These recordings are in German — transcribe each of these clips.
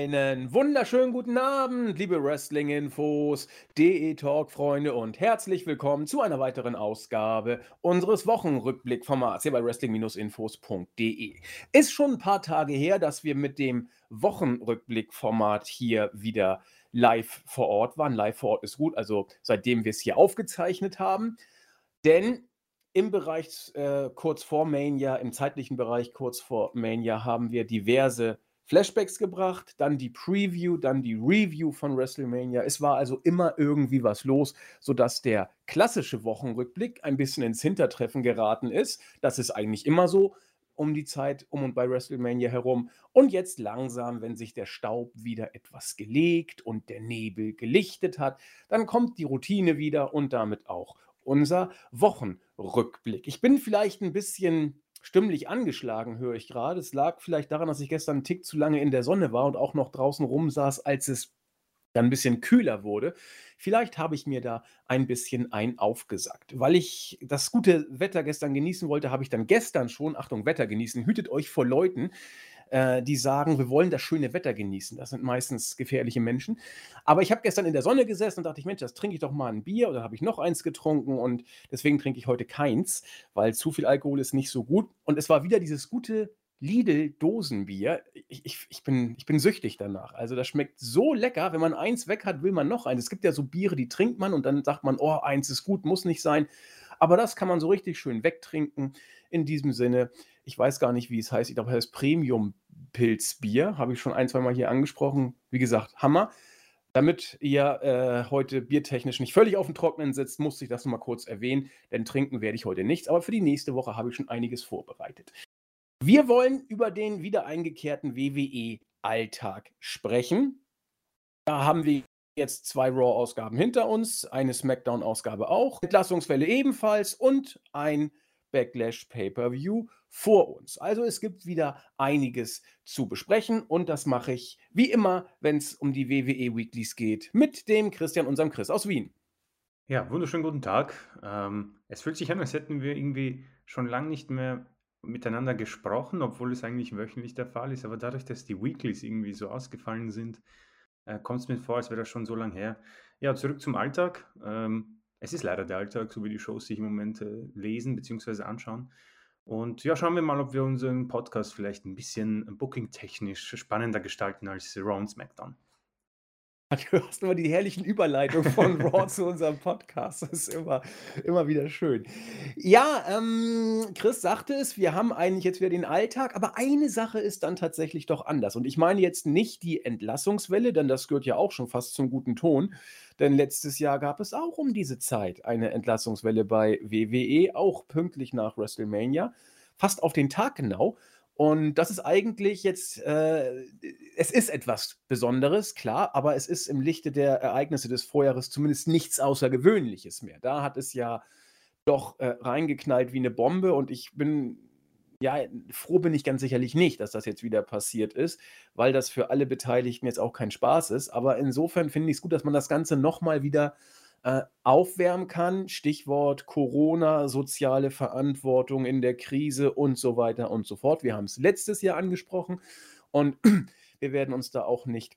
Einen wunderschönen guten Abend, liebe Wrestling-Infos, DE-Talk-Freunde und herzlich willkommen zu einer weiteren Ausgabe unseres Wochenrückblick-Formats hier bei wrestling-infos.de. Ist schon ein paar Tage her, dass wir mit dem Wochenrückblick-Format hier wieder live vor Ort waren. Live vor Ort ist gut, also seitdem wir es hier aufgezeichnet haben. Denn im Bereich äh, kurz vor Mania, im zeitlichen Bereich kurz vor Mania, haben wir diverse Flashbacks gebracht, dann die Preview, dann die Review von WrestleMania. Es war also immer irgendwie was los, sodass der klassische Wochenrückblick ein bisschen ins Hintertreffen geraten ist. Das ist eigentlich immer so um die Zeit um und bei WrestleMania herum. Und jetzt langsam, wenn sich der Staub wieder etwas gelegt und der Nebel gelichtet hat, dann kommt die Routine wieder und damit auch unser Wochenrückblick. Ich bin vielleicht ein bisschen stimmlich angeschlagen, höre ich gerade. Es lag vielleicht daran, dass ich gestern einen Tick zu lange in der Sonne war und auch noch draußen rumsaß, als es dann ein bisschen kühler wurde. Vielleicht habe ich mir da ein bisschen ein aufgesagt. Weil ich das gute Wetter gestern genießen wollte, habe ich dann gestern schon, Achtung, Wetter genießen, hütet euch vor Leuten, äh, die sagen, wir wollen das schöne Wetter genießen. Das sind meistens gefährliche Menschen. Aber ich habe gestern in der Sonne gesessen und dachte ich, Mensch, das trinke ich doch mal ein Bier oder habe ich noch eins getrunken und deswegen trinke ich heute keins, weil zu viel Alkohol ist nicht so gut. Und es war wieder dieses gute Lidl-Dosenbier. Ich, ich, ich, bin, ich bin süchtig danach. Also das schmeckt so lecker. Wenn man eins weg hat, will man noch eins. Es gibt ja so Biere, die trinkt man und dann sagt man, oh, eins ist gut, muss nicht sein. Aber das kann man so richtig schön wegtrinken. In diesem Sinne, ich weiß gar nicht, wie es heißt. Ich glaube, es heißt Premium-Pilzbier. Habe ich schon ein, zwei Mal hier angesprochen. Wie gesagt, Hammer. Damit ihr äh, heute biertechnisch nicht völlig auf dem Trockenen sitzt, musste ich das nochmal kurz erwähnen, denn trinken werde ich heute nichts. Aber für die nächste Woche habe ich schon einiges vorbereitet. Wir wollen über den wieder eingekehrten WWE-Alltag sprechen. Da haben wir jetzt zwei Raw-Ausgaben hinter uns, eine SmackDown-Ausgabe auch, Entlassungsfälle ebenfalls und ein Backlash Pay-per-View vor uns. Also es gibt wieder einiges zu besprechen und das mache ich wie immer, wenn es um die WWE Weeklies geht, mit dem Christian, unserem Chris aus Wien. Ja, wunderschönen guten Tag. Ähm, es fühlt sich an, als hätten wir irgendwie schon lange nicht mehr miteinander gesprochen, obwohl es eigentlich wöchentlich der Fall ist. Aber dadurch, dass die Weeklies irgendwie so ausgefallen sind, äh, kommt es mir vor, als wäre das schon so lange her. Ja, zurück zum Alltag. Ähm, es ist leider der Alltag, so wie die Shows sich im Moment äh, lesen bzw. anschauen. Und ja, schauen wir mal, ob wir unseren Podcast vielleicht ein bisschen booking-technisch spannender gestalten als Raw und SmackDown. Du hast immer die herrlichen Überleitungen von Raw zu unserem Podcast. Das ist immer, immer wieder schön. Ja, ähm, Chris sagte es, wir haben eigentlich jetzt wieder den Alltag, aber eine Sache ist dann tatsächlich doch anders. Und ich meine jetzt nicht die Entlassungswelle, denn das gehört ja auch schon fast zum guten Ton. Denn letztes Jahr gab es auch um diese Zeit eine Entlassungswelle bei WWE, auch pünktlich nach WrestleMania, fast auf den Tag genau. Und das ist eigentlich jetzt, äh, es ist etwas Besonderes, klar, aber es ist im Lichte der Ereignisse des Vorjahres zumindest nichts Außergewöhnliches mehr. Da hat es ja doch äh, reingeknallt wie eine Bombe und ich bin, ja, froh bin ich ganz sicherlich nicht, dass das jetzt wieder passiert ist, weil das für alle Beteiligten jetzt auch kein Spaß ist. Aber insofern finde ich es gut, dass man das Ganze nochmal wieder äh, aufwärmen kann. Stichwort Corona, soziale Verantwortung in der Krise und so weiter und so fort. Wir haben es letztes Jahr angesprochen und wir werden uns da auch nicht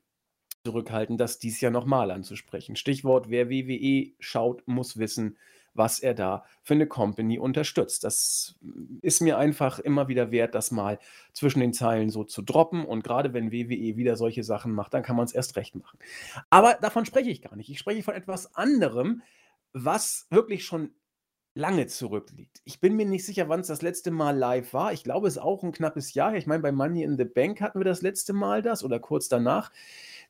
zurückhalten, das dies Jahr nochmal anzusprechen. Stichwort, wer WWE schaut, muss wissen, was er da für eine Company unterstützt. Das ist mir einfach immer wieder wert, das mal zwischen den Zeilen so zu droppen. Und gerade wenn WWE wieder solche Sachen macht, dann kann man es erst recht machen. Aber davon spreche ich gar nicht. Ich spreche von etwas anderem, was wirklich schon lange zurückliegt. Ich bin mir nicht sicher, wann es das letzte Mal live war. Ich glaube, es ist auch ein knappes Jahr. Ich meine, bei Money in the Bank hatten wir das letzte Mal das oder kurz danach.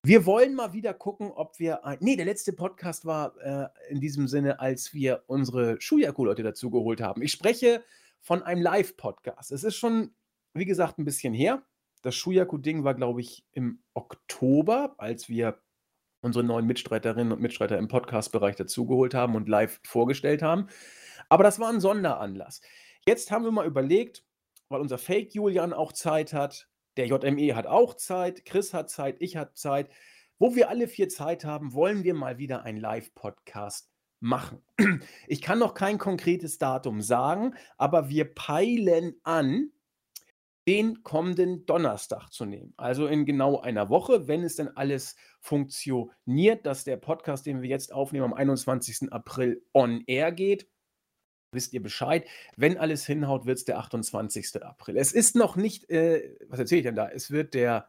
Wir wollen mal wieder gucken, ob wir ein ne, der letzte Podcast war, äh, in diesem Sinne, als wir unsere Schuyaku-Leute dazugeholt haben. Ich spreche von einem Live-Podcast. Es ist schon, wie gesagt, ein bisschen her. Das Schuyaku-Ding war, glaube ich, im Oktober, als wir unsere neuen Mitstreiterinnen und Mitstreiter im Podcast-Bereich dazugeholt haben und live vorgestellt haben. Aber das war ein Sonderanlass. Jetzt haben wir mal überlegt, weil unser Fake-Julian auch Zeit hat, der JME hat auch Zeit, Chris hat Zeit, ich habe Zeit. Wo wir alle vier Zeit haben, wollen wir mal wieder einen Live-Podcast machen. Ich kann noch kein konkretes Datum sagen, aber wir peilen an, den kommenden Donnerstag zu nehmen. Also in genau einer Woche, wenn es denn alles funktioniert, dass der Podcast, den wir jetzt aufnehmen, am 21. April on air geht. Wisst ihr Bescheid? Wenn alles hinhaut, wird es der 28. April. Es ist noch nicht, äh, was erzähle ich denn da? Es wird der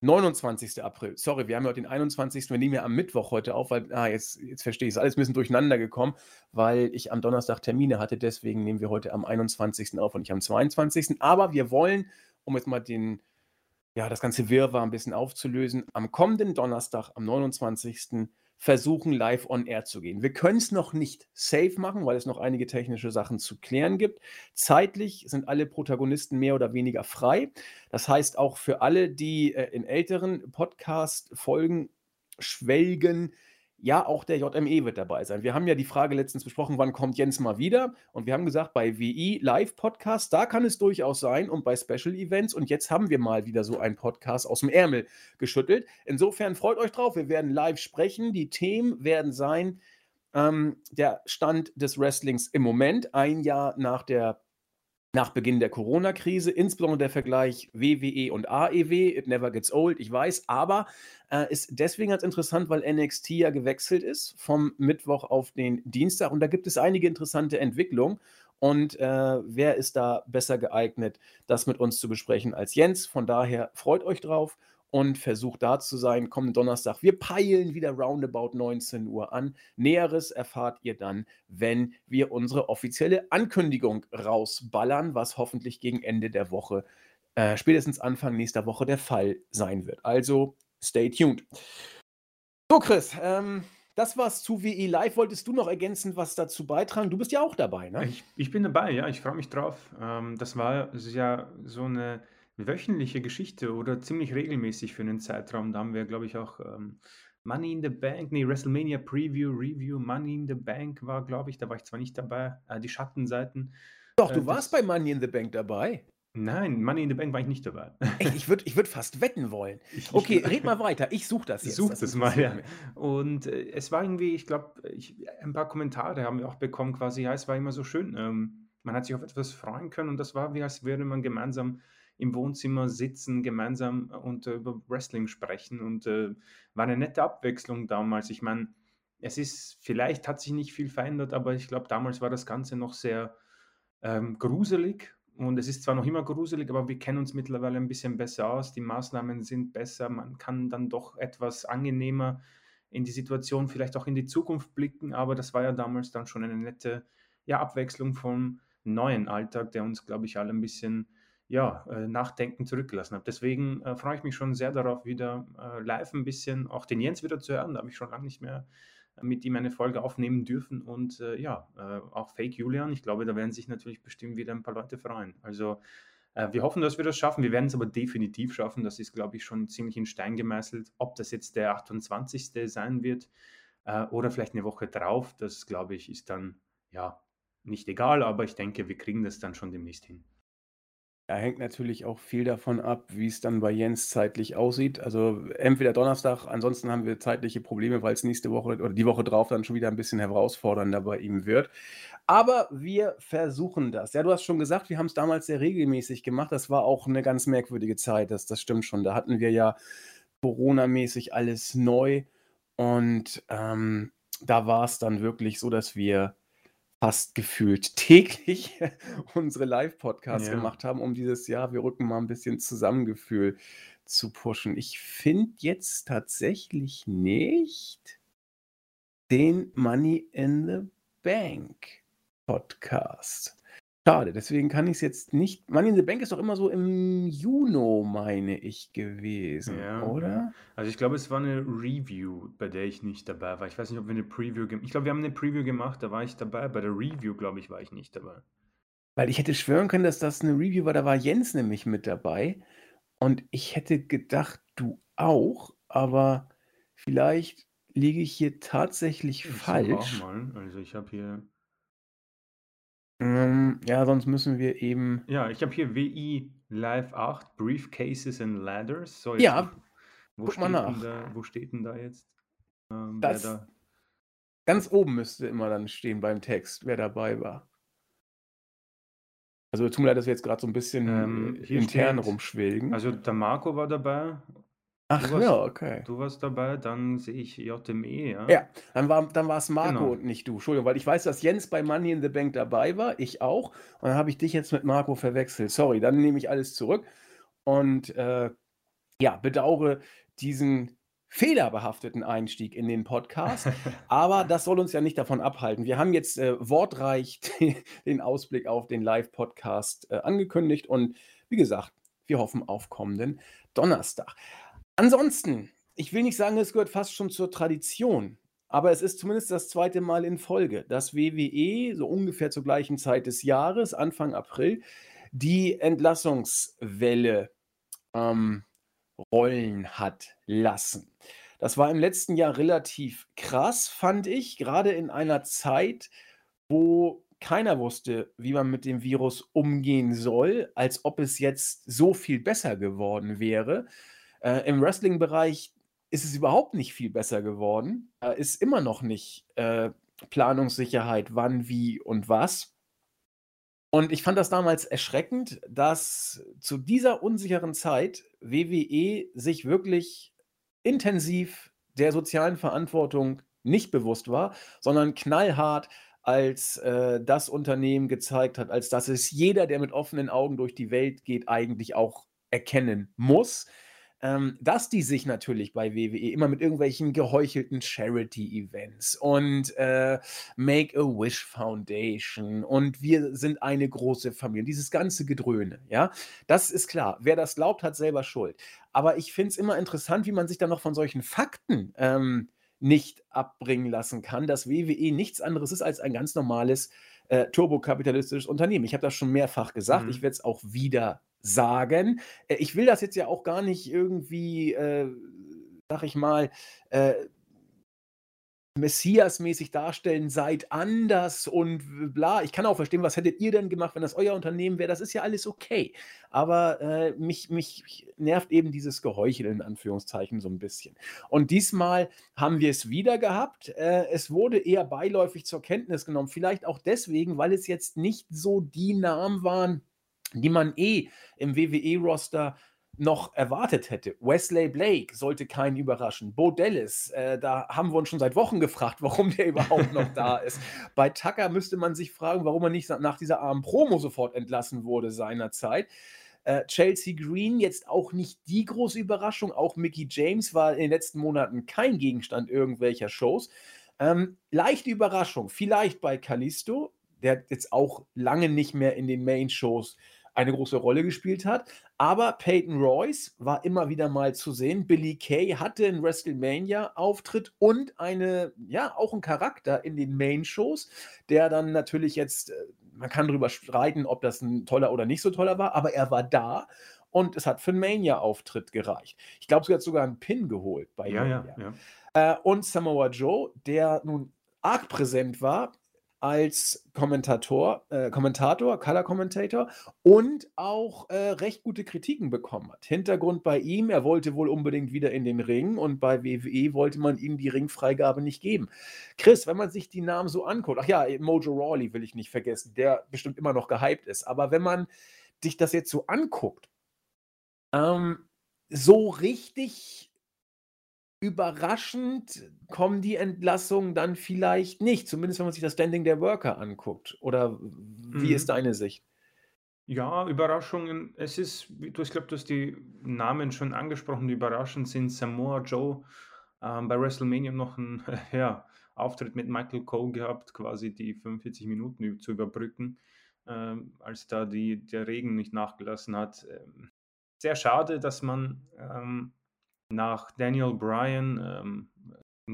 29. April. Sorry, wir haben ja heute den 21. Wir nehmen ja am Mittwoch heute auf, weil, ah, jetzt, jetzt verstehe ich es. Alles ein bisschen durcheinander gekommen, weil ich am Donnerstag Termine hatte. Deswegen nehmen wir heute am 21. auf und nicht am 22. Aber wir wollen, um jetzt mal den, ja, das ganze Wirrwarr ein bisschen aufzulösen, am kommenden Donnerstag, am 29 versuchen, live on air zu gehen. Wir können es noch nicht safe machen, weil es noch einige technische Sachen zu klären gibt. Zeitlich sind alle Protagonisten mehr oder weniger frei. Das heißt auch für alle, die äh, in älteren Podcast-Folgen schwelgen, ja, auch der JME wird dabei sein. Wir haben ja die Frage letztens besprochen, wann kommt Jens mal wieder? Und wir haben gesagt, bei WI Live Podcast, da kann es durchaus sein und bei Special Events. Und jetzt haben wir mal wieder so einen Podcast aus dem Ärmel geschüttelt. Insofern freut euch drauf. Wir werden live sprechen. Die Themen werden sein ähm, der Stand des Wrestlings im Moment, ein Jahr nach der nach Beginn der Corona-Krise, insbesondere der Vergleich WWE und AEW, it never gets old, ich weiß, aber äh, ist deswegen ganz interessant, weil NXT ja gewechselt ist vom Mittwoch auf den Dienstag und da gibt es einige interessante Entwicklungen und äh, wer ist da besser geeignet, das mit uns zu besprechen als Jens? Von daher freut euch drauf und versucht da zu sein kommenden Donnerstag. Wir peilen wieder roundabout 19 Uhr an. Näheres erfahrt ihr dann, wenn wir unsere offizielle Ankündigung rausballern, was hoffentlich gegen Ende der Woche, äh, spätestens Anfang nächster Woche der Fall sein wird. Also stay tuned. So, Chris, ähm, das war's zu WE Live. Wolltest du noch ergänzend was dazu beitragen? Du bist ja auch dabei, ne? Ich, ich bin dabei, ja, ich freue mich drauf. Ähm, das war ja so eine wöchentliche Geschichte oder ziemlich regelmäßig für einen Zeitraum. Da haben wir, glaube ich, auch ähm, Money in the Bank, nee, WrestleMania Preview, Review, Money in the Bank war, glaube ich, da war ich zwar nicht dabei, äh, die Schattenseiten. Doch, du äh, warst bei Money in the Bank dabei. Nein, Money in the Bank war ich nicht dabei. Ey, ich würde ich würd fast wetten wollen. Okay, red mal weiter. Ich suche das jetzt. Such das, das mal, ja. Und äh, es war irgendwie, ich glaube, ein paar Kommentare haben wir auch bekommen, quasi, ja, es war immer so schön. Ähm, man hat sich auf etwas freuen können und das war wie, als würde man gemeinsam im Wohnzimmer sitzen, gemeinsam äh, und äh, über Wrestling sprechen und äh, war eine nette Abwechslung damals. Ich meine, es ist, vielleicht hat sich nicht viel verändert, aber ich glaube, damals war das Ganze noch sehr ähm, gruselig und es ist zwar noch immer gruselig, aber wir kennen uns mittlerweile ein bisschen besser aus. Die Maßnahmen sind besser. Man kann dann doch etwas angenehmer in die Situation, vielleicht auch in die Zukunft blicken. Aber das war ja damals dann schon eine nette ja, Abwechslung vom neuen Alltag, der uns, glaube ich, alle ein bisschen ja, äh, nachdenken zurückgelassen habe. Deswegen äh, freue ich mich schon sehr darauf, wieder äh, live ein bisschen auch den Jens wieder zu hören. Da habe ich schon lange nicht mehr äh, mit ihm eine Folge aufnehmen dürfen. Und äh, ja, äh, auch Fake Julian. Ich glaube, da werden sich natürlich bestimmt wieder ein paar Leute freuen. Also wir hoffen, dass wir das schaffen. Wir werden es aber definitiv schaffen. Das ist, glaube ich, schon ziemlich in Stein gemeißelt. Ob das jetzt der 28. sein wird oder vielleicht eine Woche drauf, das, glaube ich, ist dann ja nicht egal. Aber ich denke, wir kriegen das dann schon demnächst hin. Da hängt natürlich auch viel davon ab, wie es dann bei Jens zeitlich aussieht. Also entweder Donnerstag, ansonsten haben wir zeitliche Probleme, weil es nächste Woche oder die Woche drauf dann schon wieder ein bisschen herausfordernder bei ihm wird. Aber wir versuchen das. Ja, du hast schon gesagt, wir haben es damals sehr regelmäßig gemacht. Das war auch eine ganz merkwürdige Zeit, das, das stimmt schon. Da hatten wir ja Corona-mäßig alles neu und ähm, da war es dann wirklich so, dass wir fast gefühlt täglich unsere Live-Podcasts Ja. gemacht haben, um dieses Jahr, wir rücken mal ein bisschen Zusammengefühl zu pushen. Ich finde jetzt tatsächlich nicht den Money in the Bank Podcast. Schade, deswegen kann ich es jetzt nicht. Money in the Bank ist doch immer so im Juni, meine ich, gewesen, Ja, oder? Also ich glaube, es war eine Review, bei der ich nicht dabei war. Ich weiß nicht, ob wir eine Preview gemacht Ich glaube, wir haben eine Preview gemacht, da war ich dabei. Bei der Review, glaube ich, war ich nicht dabei. Weil ich hätte schwören können, dass das eine Review war, da war Jens nämlich mit dabei. Und ich hätte gedacht, du auch, aber vielleicht liege ich hier tatsächlich Ich suche auch falsch. mal. Also ich habe hier. Ähm, ja, sonst müssen wir eben. Ja, ich habe hier WI Live 8, Briefcases and Ladders. So, Ja, wo guck mal nach. da, wo steht denn da jetzt? Ähm, Das da, ganz oben müsste immer dann stehen beim Text, wer dabei war. Also, tut mir leid, dass wir jetzt grad so 'n bisschen, Ähm, äh, hier intern steht rumschwelgen. also, der Marco war dabei. Du Ach warst ja, okay. du warst dabei, dann sehe ich JME, ja. Ja, dann war dann war's Marco Genau. und nicht du. Entschuldigung, weil ich weiß, dass Jens bei Money in the Bank dabei war, ich auch. Und dann habe ich dich jetzt mit Marco verwechselt. Sorry, dann nehme ich alles zurück und, äh, ja, bedauere diesen fehlerbehafteten Einstieg in den Podcast, aber das soll uns ja nicht davon abhalten. Wir haben jetzt, äh, wortreich de den Ausblick auf den Live-Podcast, äh, angekündigt und wie gesagt, wir hoffen auf kommenden Donnerstag. Ansonsten, ich will nicht sagen, es gehört fast schon zur Tradition, aber es ist zumindest das 2. Mal in Folge, dass WWE so ungefähr zur gleichen Zeit des Jahres, Anfang April, die Entlassungswelle, ähm, rollen hat lassen. Das war im letzten Jahr relativ krass, fand ich, grade in einer Zeit, wo keiner wusste, wie man mit dem Virus umgehen soll, als ob es jetzt so viel besser geworden wäre. Äh, im Wrestlingbereich ist es überhaupt nicht viel besser geworden. Da ist immer noch nicht, äh, Planungssicherheit, wann, wie und was. Und ich fand das damals erschreckend, dass zu dieser unsicheren Zeit WWE sich wirklich intensiv der sozialen Verantwortung nicht bewusst war, sondern knallhart als, äh, das Unternehmen gezeigt hat, als dass es jeder, der mit offenen Augen durch die Welt geht, eigentlich auch erkennen muss. Ähm, dass die sich natürlich bei WWE immer mit irgendwelchen geheuchelten Charity-Events und, äh, Make-A-Wish Foundation und wir sind eine große Familie, dieses ganze Gedröhne, ja? Das ist klar. Wer das glaubt, hat selber Schuld. Aber ich finde es immer interessant, wie man sich dann noch von solchen Fakten, ähm, nicht abbringen lassen kann, dass WWE nichts anderes ist als ein ganz normales, äh, turbokapitalistisches Unternehmen. Ich habe das schon mehrfach gesagt, ich Mhm. werde es auch wieder sagen. Äh, ich will das jetzt ja auch gar nicht irgendwie, äh, sage ich mal, äh messiasmäßig darstellen, seid anders und bla. Ich kann auch verstehen, was hättet ihr denn gemacht, wenn das euer Unternehmen wäre? Das ist ja alles okay. Aber, äh, mich mich nervt eben dieses Geheuchel in Anführungszeichen so 'n bisschen. Und diesmal haben wir es wieder gehabt. Äh, es wurde eher beiläufig zur Kenntnis genommen, vielleicht auch deswegen, weil es jetzt nicht so die Namen waren, die man eh im WWE-Roster noch erwartet hätte. Wesley Blake sollte keinen überraschen. Bo Dallas, äh, da haben wir uns schon seit Wochen gefragt, warum der überhaupt noch da ist. Bei Tucker müsste man sich fragen, warum er nicht nach dieser armen Promo sofort entlassen wurde seinerzeit. Äh, Chelsea Green jetzt auch nicht die große Überraschung. Auch Mickie James war in den letzten Monaten kein Gegenstand irgendwelcher Shows. Ähm, leichte Überraschung, vielleicht bei Kalisto, der jetzt auch lange nicht mehr in den Main-Shows eine große Rolle gespielt hat. Aber Peyton Royce war immer wieder mal zu sehen. Billie Kay hatte 'n WrestleMania-Auftritt und eine ja, auch 'n Charakter in den Main-Shows, der dann natürlich jetzt äh, man kann drüber streiten, ob das 'n toller oder nicht so toller war, aber er war da und es hat für 'n Mania-Auftritt gereicht. Ich glaube, sie hat sogar 'n Pin geholt bei Ja, ja, Mania. ja. Äh, und Samoa Joe, der nun arg präsent war als Kommentator äh, Kommentator, Color Commentator und auch, äh, recht gute Kritiken bekommen hat. Hintergrund bei ihm, er wollte wohl unbedingt wieder in den Ring und bei WWE wollte man ihm die Ringfreigabe nicht geben. Chris, wenn man sich die Namen so anguckt ach ja, Mojo Rawley will ich nicht vergessen, der bestimmt immer noch gehypt ist. Aber wenn man sich das jetzt so anguckt ähm, so richtig überraschend kommen die Entlassungen dann vielleicht nicht, zumindest wenn man sich das Standing der Worker anguckt. Oder wie ist Mhm. deine Sicht? Ja, Überraschungen. Es ist ich glaube, du hast die Namen schon angesprochen, die überraschend sind. Samoa Joe, ähm, bei WrestleMania noch 'n, ja, Auftritt mit Michael Cole gehabt, quasi die 45 Minuten zu überbrücken, ähm, als da die der Regen nicht nachgelassen hat. Ähm, sehr schade, dass man, ähm, nach Daniel Bryan, ähm,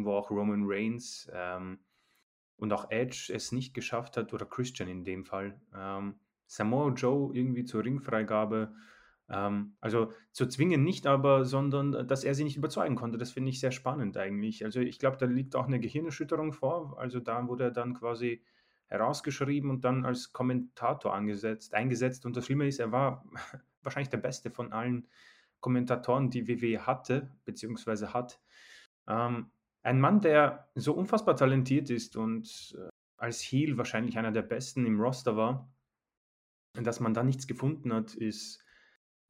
wo auch Roman Reigns, ähm, und auch Edge es nicht geschafft hat oder Christian in dem Fall, ähm, Samoa Joe irgendwie zur Ringfreigabe, ähm also, zu zwingen nicht, aber sondern, äh, dass er sie nicht überzeugen konnte. Das finde ich sehr spannend eigentlich. Also, ich glaube, da liegt auch 'ne Gehirnerschütterung vor. Also, da wurde er dann quasi herausgeschrieben und dann als Kommentator angesetzt eingesetzt. Und das Schlimme ist, er war wahrscheinlich der Beste von allen Kommentatoren, die WWE hatte beziehungsweise hat. Ähm, ein Mann, der so unfassbar talentiert ist und, äh, als Heel wahrscheinlich einer der Besten im Roster war dass man da nichts gefunden hat, ist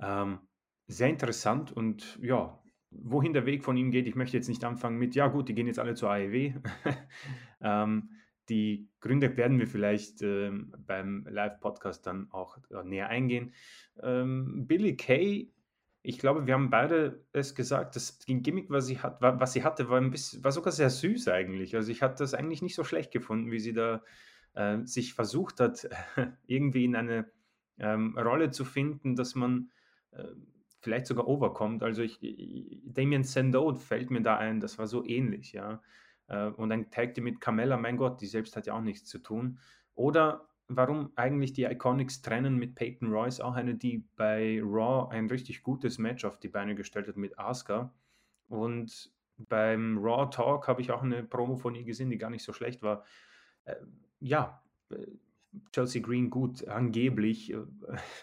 ähm, sehr interessant und ja, wohin der Weg von ihm geht, ich möchte jetzt nicht anfangen mit, ja gut, die gehen jetzt alle zur AEW. ähm, die Gründe werden wir vielleicht ähm, beim Live-Podcast dann auch äh, näher eingehen. Ähm, Billy Kay, ich glaube, wir haben beide es gesagt, das Gimmick, was sie, hat, was sie hatte, war, ein bisschen, war sogar sehr süß eigentlich. Also ich hatte das eigentlich nicht so schlecht gefunden, wie sie da äh, sich versucht hat, irgendwie in eine ähm, Rolle zu finden, dass man äh, vielleicht sogar overkommt. Also ich, Damien Sandow fällt mir da ein, das war so ähnlich, ja. Äh, und ein Tag mit Carmella, mein Gott, die selbst hat ja auch nichts zu tun. Oder warum eigentlich die Iconics trennen mit Peyton Royce, auch eine, die bei Raw ein richtig gutes Match auf die Beine gestellt hat mit Asuka. Und beim Raw Talk habe ich auch eine Promo von ihr gesehen, die gar nicht so schlecht war. Äh, ja, äh, Chelsea Green gut, angeblich. Äh,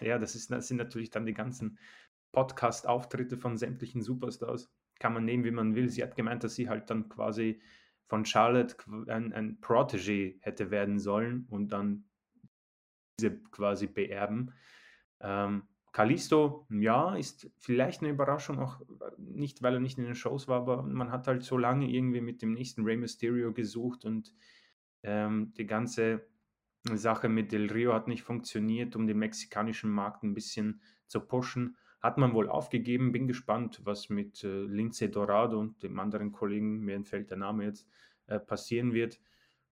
ja, das, ist, das sind natürlich dann die ganzen Podcast-Auftritte von sämtlichen Superstars. Kann man nehmen, wie man will. Sie hat gemeint, dass sie halt dann quasi von Charlotte ein, ein Protégé hätte werden sollen und dann diese quasi beerben. Ähm, Kalisto, ja, ist vielleicht eine Überraschung, auch nicht, weil er nicht in den Shows war, aber man hat halt so lange irgendwie mit dem nächsten Rey Mysterio gesucht und ähm, die ganze Sache mit Del Rio hat nicht funktioniert, um den mexikanischen Markt ein bisschen zu pushen. Hat man wohl aufgegeben. Bin gespannt, was mit äh, Lince Dorado und dem anderen Kollegen, mir entfällt der Name jetzt, äh, passieren wird.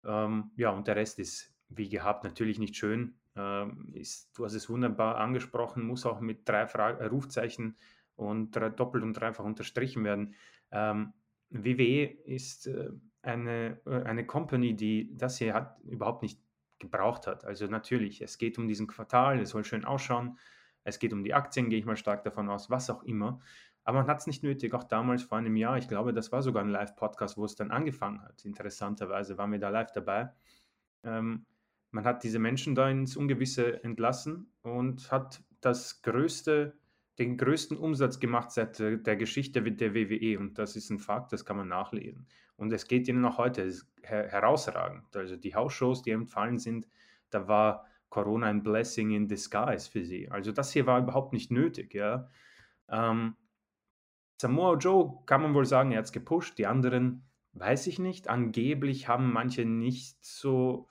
Ähm, ja, und der Rest ist wie gehabt natürlich nicht schön. Ähm, ist, du hast es wunderbar angesprochen, muss auch mit drei Fra äh, Rufzeichen und drei, doppelt und dreifach unterstrichen werden. Ähm, WWE ist äh, eine, äh, eine Company, die das hier hat, überhaupt nicht gebraucht hat. Also natürlich, es geht um diesen Quartal, es soll schön ausschauen, es geht um die Aktien, gehe ich mal stark davon aus, was auch immer. Aber man hat es nicht nötig, auch damals vor einem Jahr, ich glaube, das war sogar ein Live-Podcast, wo es dann angefangen hat. Interessanterweise waren wir da live dabei. Ähm, man hat diese Menschen da ins Ungewisse entlassen und hat das größte, den größten Umsatz gemacht seit der Geschichte der WWE. Und das ist ein Fakt, das kann man nachlesen. Und es geht ihnen auch heute her herausragend. Also die Hausshows, die empfallen sind, da war Corona ein Blessing in disguise für sie. Also das hier war überhaupt nicht nötig. Ja. Ähm, Samoa Joe kann man wohl sagen, er hat es gepusht. Die anderen weiß ich nicht. Angeblich haben manche nicht so,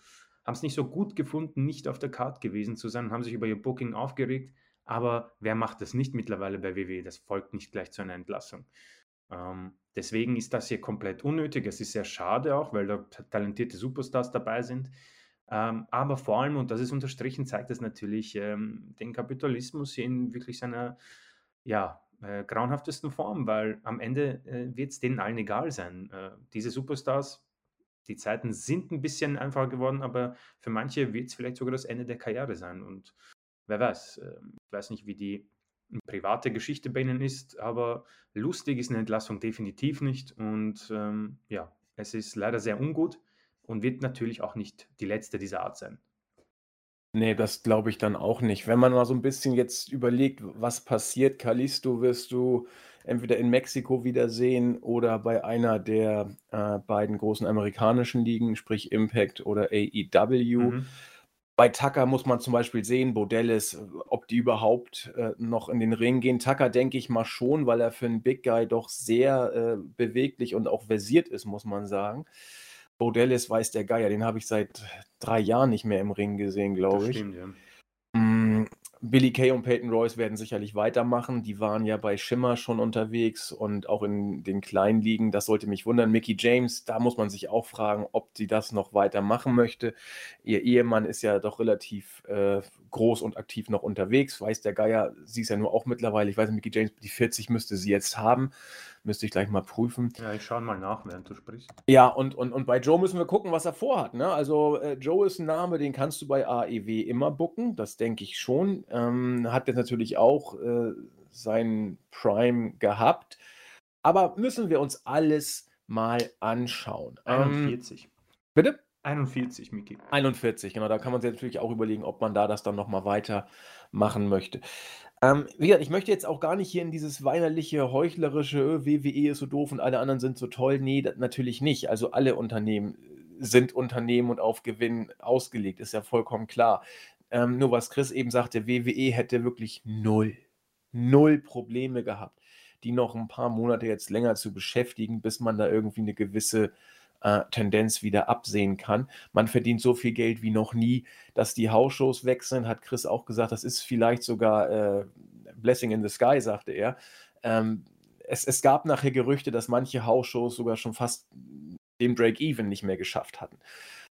haben es nicht so gut gefunden, nicht auf der Card gewesen zu sein, haben sich über ihr Booking aufgeregt. Aber wer macht das nicht mittlerweile bei WWE? Das folgt nicht gleich zu einer Entlassung. Ähm, deswegen ist das hier komplett unnötig. Es ist sehr schade auch, weil da talentierte Superstars dabei sind. Ähm, aber vor allem, und das ist unterstrichen, zeigt es natürlich ähm, den Kapitalismus in wirklich seiner ja, äh, grauenhaftesten Form, weil am Ende äh, wird es denen allen egal sein. Äh, diese Superstars, die Zeiten sind ein bisschen einfacher geworden, aber für manche wird es vielleicht sogar das Ende der Karriere sein. Und wer weiß, ähm, ich weiß nicht, wie die private Geschichte bei ihnen ist, aber lustig ist eine Entlassung definitiv nicht. Und ähm, ja, es ist leider sehr ungut und wird natürlich auch nicht die letzte dieser Art sein. Nee, das glaube ich dann auch nicht. Wenn man mal so ein bisschen jetzt überlegt, was passiert, Kalisto wirst du entweder in Mexiko wiedersehen oder bei einer der äh, beiden großen amerikanischen Ligen, sprich Impact oder AEW. Mhm. Bei Tucker muss man zum Beispiel sehen, Bodellis, ob die überhaupt äh, noch in den Ring gehen. Tucker denke ich mal schon, weil er für einen Big Guy doch sehr äh, beweglich und auch versiert ist, muss man sagen. Bodellis weiß der Geier, den habe ich seit drei Jahren nicht mehr im Ring gesehen, glaube ich. Stimmt, ja. Billy Kay und Peyton Royce werden sicherlich weitermachen. Die waren ja bei Schimmer schon unterwegs und auch in den kleinen Ligen. Das sollte mich wundern. Mickey James, da muss man sich auch fragen, ob sie das noch weitermachen möchte. Ihr Ehemann ist ja doch relativ äh, groß und aktiv noch unterwegs. Weiß der Geier, sie ist ja nur auch mittlerweile. Ich weiß, Mickey James, die 40 müsste sie jetzt haben. Müsste ich gleich mal prüfen. Ja, ich schaue mal nach, während du sprichst. Ja, und, und, und bei Joe müssen wir gucken, was er vorhat. Ne? Also, äh, Joe ist ein Name, den kannst du bei AEW immer bucken. Das denke ich schon. Ähm, hat jetzt natürlich auch äh, seinen Prime gehabt. Aber müssen wir uns alles mal anschauen. 41. Ähm, bitte? 41, Miki. 41, genau. Da kann man sich natürlich auch überlegen, ob man da das dann nochmal weitermachen möchte. Ähm, wie gesagt, ich möchte jetzt auch gar nicht hier in dieses weinerliche, heuchlerische, äh, WWE ist so doof und alle anderen sind so toll. Nee, das natürlich nicht. Also alle Unternehmen sind Unternehmen und auf Gewinn ausgelegt, ist ja vollkommen klar. Ähm, nur was Chris eben sagte, WWE hätte wirklich null, null Probleme gehabt, die noch ein paar Monate jetzt länger zu beschäftigen, bis man da irgendwie eine gewisse äh, Tendenz wieder absehen kann. Man verdient so viel Geld wie noch nie, dass die Hausshows wechseln, hat Chris auch gesagt, das ist vielleicht sogar äh, Blessing in the Sky, sagte er. Ähm, es, es gab nachher Gerüchte, dass manche Hausshows sogar schon fast den Break-Even nicht mehr geschafft hatten,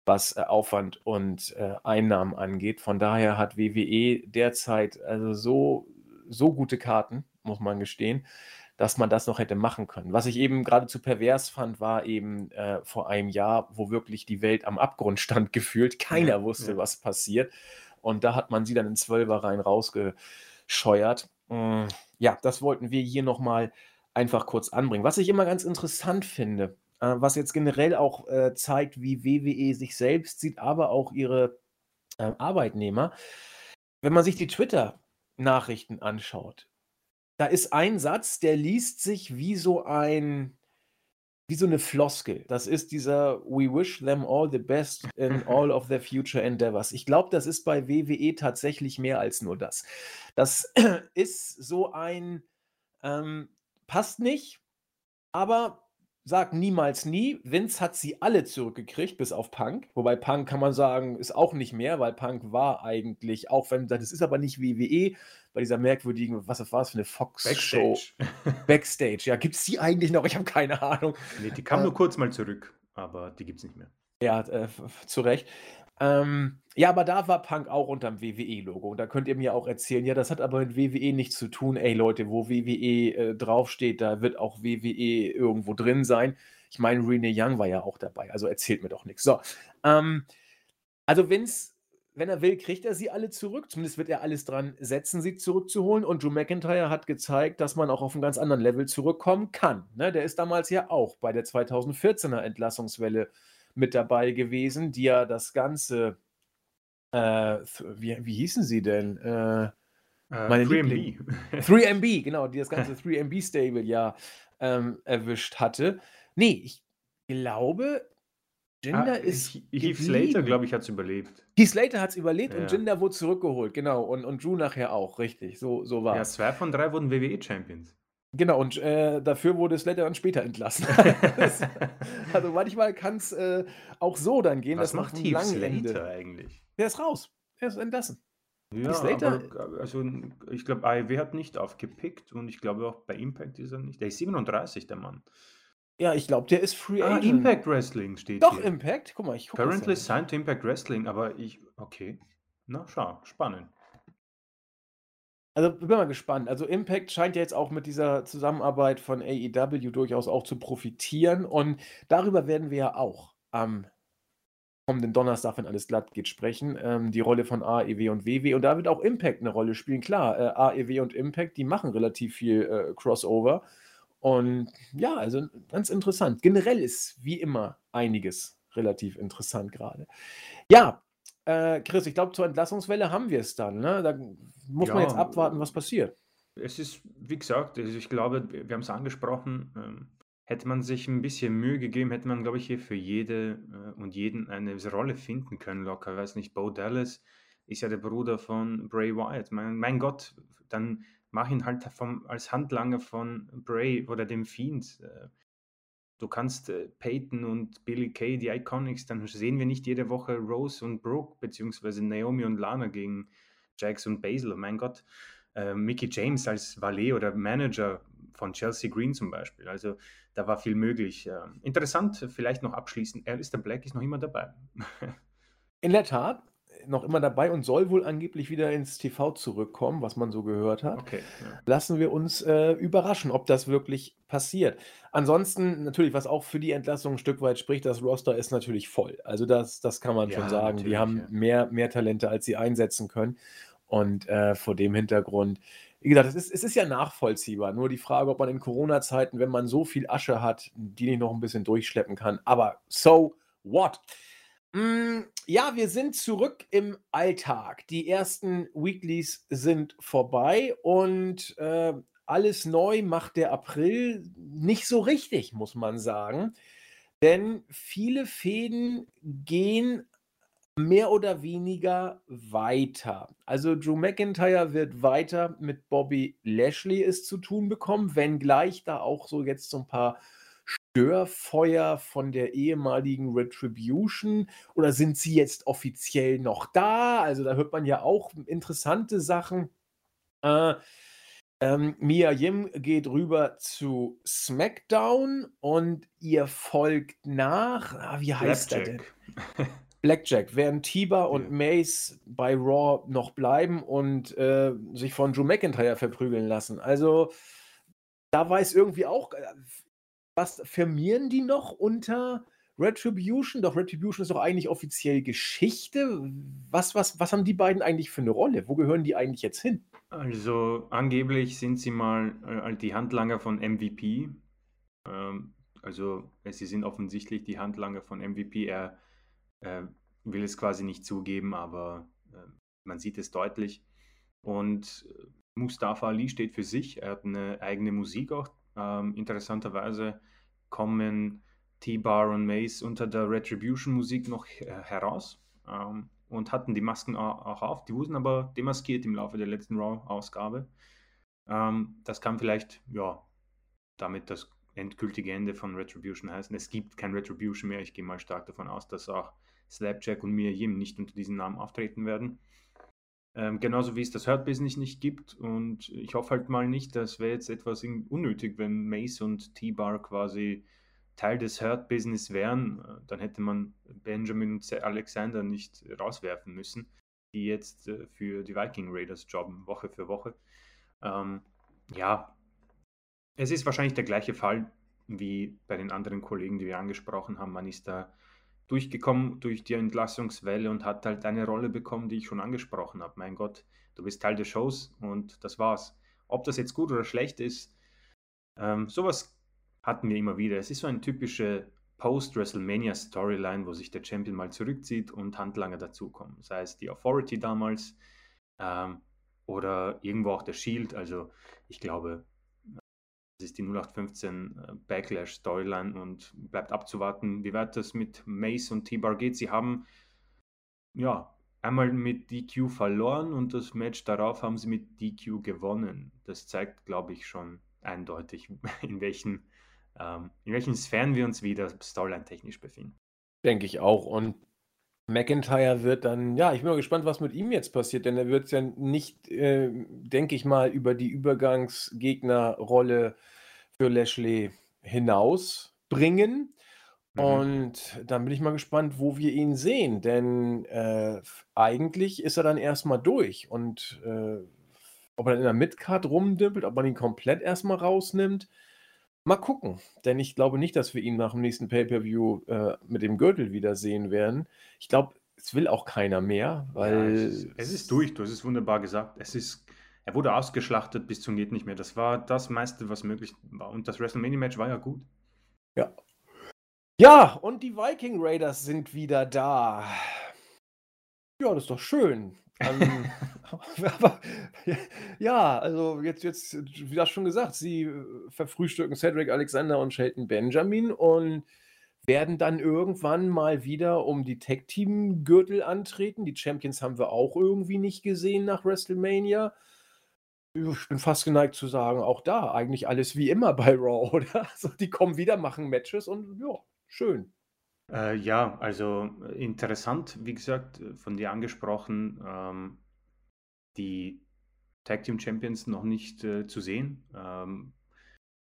was äh, Aufwand und äh, Einnahmen angeht. Von daher hat WWE derzeit also so, so gute Karten, muss man gestehen, dass man das noch hätte machen können. Was ich eben geradezu pervers fand, war eben äh, vor einem Jahr, wo wirklich die Welt am Abgrund stand gefühlt. Keiner wusste, ja. was passiert. Und da hat man sie dann in Zwölferreihen rausgescheuert. Mm, ja, das wollten wir hier nochmal einfach kurz anbringen. Was ich immer ganz interessant finde, äh, was jetzt generell auch äh, zeigt, wie WWE sich selbst sieht, aber auch ihre äh, Arbeitnehmer. Wenn man sich die Twitter-Nachrichten anschaut, da ist ein Satz, der liest sich wie so ein wie so eine Floskel. Das ist dieser „We wish them all the best in all of their future endeavors“. Ich glaube, das ist bei WWE tatsächlich mehr als nur das. Das ist so ein, ähm passt nicht, aber sag niemals nie. Vince hat sie alle zurückgekriegt, bis auf Punk. Wobei Punk kann man sagen, ist auch nicht mehr, weil Punk war eigentlich, auch wenn das ist aber nicht WWE, bei dieser merkwürdigen, was war es für eine Fox-Show? Backstage. Backstage. Ja, gibt es die eigentlich noch? Ich habe keine Ahnung. Nee, die kam Äh, nur kurz mal zurück, aber die gibt es nicht mehr. Ja, äh, zu Recht. Ähm, ja, aber da war Punk auch unterm WWE-Logo. Und da könnt ihr mir auch erzählen, ja, das hat aber mit WWE nichts zu tun. Ey, Leute, wo WWE äh, draufsteht, da wird auch WWE irgendwo drin sein. Ich meine, Rene Young war ja auch dabei, also erzählt mir doch nichts. So, ähm, also Vince, wenn er will, kriegt er sie alle zurück. Zumindest wird er alles dran setzen, sie zurückzuholen. Und Drew McIntyre hat gezeigt, dass man auch auf einem ganz anderen Level zurückkommen kann. Ne? Der ist damals ja auch bei der 2014er Entlassungswelle mit dabei gewesen, die ja das Ganze, äh, wie, wie hießen sie denn? Äh, meine 3MB. Liebling. 3MB, genau, die das ganze 3MB-Stable ja ähm, erwischt hatte. Nee, ich glaube, Ah, Jinder ist He- Heath Slater, geblieben. glaube ich, hat es überlebt. Heath Slater hat es überlebt und Ja. Jinder wurde zurückgeholt, genau. Und, und Drew nachher auch, richtig. So, so war Ja, zwei von drei wurden WWE-Champions. Genau, und äh, dafür wurde Slater dann später entlassen. Das- also manchmal kann es äh, auch so dann gehen, Was man macht Heath Slater Ende. eigentlich? Der ist raus. Er ist entlassen. Ja, Slater- aber also, ich glaube, AEW hat nicht aufgepickt und ich glaube auch bei Impact ist er nicht. Der ist 37, der Mann. Ja, ich glaube, der ist Free Ah, Agent. Impact Wrestling steht Doch, hier. Impact. Guck mal, ich gucke Currently das signed to Impact Wrestling, aber ich, okay. Na, schau, spannend. Also bin mal gespannt. Also Impact scheint ja jetzt auch mit dieser Zusammenarbeit von AEW durchaus auch zu profitieren. Und darüber werden wir ja auch am kommenden Donnerstag, wenn alles glatt geht, sprechen. Ähm, die Rolle von AEW und WW. Und da wird auch Impact eine Rolle spielen. Klar, äh, AEW und Impact, die machen relativ viel äh, Crossover. Und ja, also ganz interessant. Generell ist wie immer einiges relativ interessant gerade. Ja, äh, Chris, ich glaube, zur Entlassungswelle haben wir es dann. Ne? Da muss man Ja, jetzt abwarten, was passiert. Es ist, wie gesagt, also ich glaube, wir haben es angesprochen, ähm, hätte man sich ein bisschen Mühe gegeben, hätte man, glaube ich, hier für jede äh, und jeden eine Rolle finden können, locker. Ich weiß nicht, Bo Dallas ist ja der Bruder von Bray Wyatt. Mein, mein Gott, dann mach ihn halt vom, als Handlanger von Bray oder dem Fiend. Äh, Du kannst äh, Peyton und Billy Kay, die Iconics, dann sehen wir nicht jede Woche Rose und Brooke, beziehungsweise Naomi und Lana gegen Jax und Basil. Mein Gott, äh, Mickey James als Valet oder Manager von Chelsea Green zum Beispiel. Also da war viel möglich. Äh, interessant, vielleicht noch abschließend, Alistair Black ist noch immer dabei. In der Tat, noch immer dabei und soll wohl angeblich wieder ins TV zurückkommen, was man so gehört hat. Okay. Ja. Lassen wir uns äh, überraschen, ob das wirklich passiert. Ansonsten, natürlich, was auch für die Entlassung ein Stück weit spricht, das Roster ist natürlich voll. Also das, das kann man Ja, schon sagen. Die haben ja. mehr, mehr Talente, als sie einsetzen können. Und äh, vor dem Hintergrund, wie gesagt, es ist, es ist ja nachvollziehbar. Nur die Frage, ob man in Corona-Zeiten, wenn man so viel Asche hat, die nicht noch ein bisschen durchschleppen kann. Aber so what? Mm, ja, wir sind zurück im Alltag. Die ersten Weeklies sind vorbei und äh, alles neu macht der April nicht so richtig, muss man sagen. Denn viele Fäden gehen mehr oder weniger weiter. Also Drew McIntyre wird weiter mit Bobby Lashley es zu tun bekommen, wenngleich da auch so jetzt so ein paar Störfeuer von der ehemaligen Retribution oder sind sie jetzt offiziell noch da? Also da hört man ja auch interessante Sachen. Äh, ähm, Mia Yim geht rüber zu SmackDown und ihr folgt nach. Ah, wie heißt er denn? Blackjack, während Tiber und Mace bei Raw noch bleiben und äh, sich von Drew McIntyre verprügeln lassen. Also, da weiß irgendwie auch, äh, was firmieren die noch unter Retribution? Doch Retribution ist doch eigentlich offiziell Geschichte. Was, was, was haben die beiden eigentlich für eine Rolle? Wo gehören die eigentlich jetzt hin? Also angeblich sind sie mal äh, die Handlanger von MVP. Ähm, also sie sind offensichtlich die Handlanger von MVP. Er äh, will es quasi nicht zugeben, aber äh, man sieht es deutlich. Und äh, Mustafa Ali steht für sich. Er hat eine eigene Musik auch. Ähm, interessanterweise kommen T-Bar und Mace unter der Retribution-Musik noch heraus ähm, und hatten die Masken auch auf. Die wurden aber demaskiert im Laufe der letzten Raw-Ausgabe. Ähm, das kann vielleicht, ja, damit das endgültige Ende von Retribution heißen. Es gibt kein Retribution mehr. Ich gehe mal stark davon aus, dass auch Slapjack und Mia Yim nicht unter diesem Namen auftreten werden. Ähm, genauso wie es das Hurt Business nicht gibt. Und ich hoffe halt mal nicht, das wäre jetzt etwas unnötig, wenn Mace und T-Bar quasi Teil des Hurt Business wären. Äh, dann hätte man Benjamin und Alexander nicht rauswerfen müssen, die jetzt äh, für die Viking Raiders jobben, Woche für Woche. Ähm, ja, es ist wahrscheinlich der gleiche Fall wie bei den anderen Kollegen, die wir angesprochen haben. Man ist da durchgekommen durch die Entlassungswelle und hat halt eine Rolle bekommen, die ich schon angesprochen habe. Mein Gott, du bist Teil der Shows und das war's. Ob das jetzt gut oder schlecht ist, ähm, sowas hatten wir immer wieder. Es ist so eine typische Post-WrestleMania-Storyline, wo sich der Champion mal zurückzieht und Handlanger dazukommen. Sei es die Authority damals ähm, oder irgendwo auch der Shield. Also ich glaube, das ist die 0815 äh, Backlash Storyline und bleibt abzuwarten, wie weit das mit Mace und T-Bar geht. Sie haben ja einmal mit DQ verloren und das Match darauf haben sie mit DQ gewonnen. Das zeigt, glaube ich, schon eindeutig, in welchen, ähm, in welchen Sphären wir uns wieder Storyline-technisch befinden. Denke ich auch. Und McIntyre wird dann, ja, ich bin mal gespannt, was mit ihm jetzt passiert, denn er wird es ja nicht, äh, denke ich mal, über die Übergangsgegnerrolle für Lashley hinausbringen. Mhm. Und dann bin ich mal gespannt, wo wir ihn sehen, denn äh, eigentlich ist er dann erstmal durch. Und äh, ob er dann in der Midcard rumdümpelt, ob man ihn komplett erstmal rausnimmt, mal gucken. Denn ich glaube nicht, dass wir ihn nach dem nächsten Pay-Per-View äh, mit dem Gürtel wiedersehen werden. Ich glaube, es will auch keiner mehr, weil. Ja, es, ist, es, ist, durch, du hast es wunderbar gesagt. Es ist er wurde ausgeschlachtet bis zum geht nicht mehr. Das war das meiste, was möglich war. Und das WrestleMania-Match war ja gut. Ja. Ja, und die Viking Raiders sind wieder da. Ja, das ist doch schön. Ähm, aber, ja, also jetzt, jetzt, wie das schon gesagt, sie äh, verfrühstücken Cedric Alexander und Shelton Benjamin und werden dann irgendwann mal wieder um die Tag-Team-Gürtel antreten. Die Champions haben wir auch irgendwie nicht gesehen nach WrestleMania. Ich bin fast geneigt zu sagen, auch da eigentlich alles wie immer bei Raw, oder? Also, die kommen wieder, machen Matches und ja, schön. Äh, ja, also äh, interessant, wie gesagt, äh, von dir angesprochen, ähm, die Tag Team Champions noch nicht äh, zu sehen, ähm,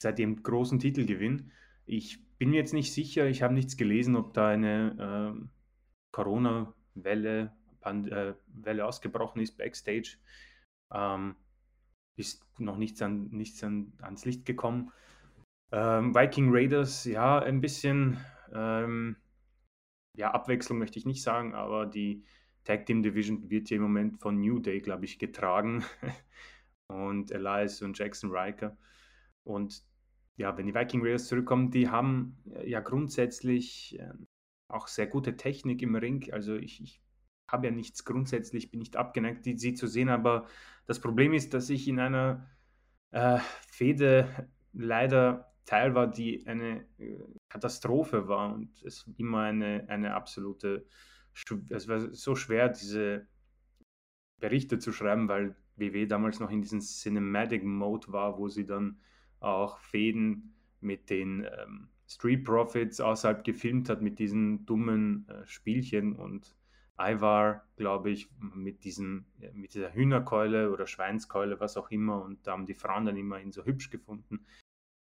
seit dem großen Titelgewinn. Ich bin mir jetzt nicht sicher, ich habe nichts gelesen, ob da eine äh, Corona-Welle Welle ausgebrochen ist backstage. Ähm, ist noch nichts, an, nichts an, ans Licht gekommen. Ähm, Viking Raiders, ja, ein bisschen, ähm, ja, Abwechslung möchte ich nicht sagen, aber die Tag Team Division wird hier im Moment von New Day, glaube ich, getragen. und Elias und Jackson Riker. Und ja, wenn die Viking Raiders zurückkommen, die haben äh, ja grundsätzlich äh, auch sehr gute Technik im Ring. Also ich, ich habe ja nichts grundsätzlich, bin nicht abgeneigt, die, sie zu sehen, aber das Problem ist, dass ich in einer äh, Fehde leider Teil war, die eine äh, Katastrophe war und es immer eine, eine absolute es war so schwer, diese Berichte zu schreiben, weil WW damals noch in diesem Cinematic Mode war, wo sie dann auch Fäden mit den ähm, Street Profits außerhalb gefilmt hat, mit diesen dummen äh, Spielchen und Ivar, glaube ich, mit, diesem, mit dieser Hühnerkeule oder Schweinskeule, was auch immer, und da haben die Frauen dann immer ihn so hübsch gefunden.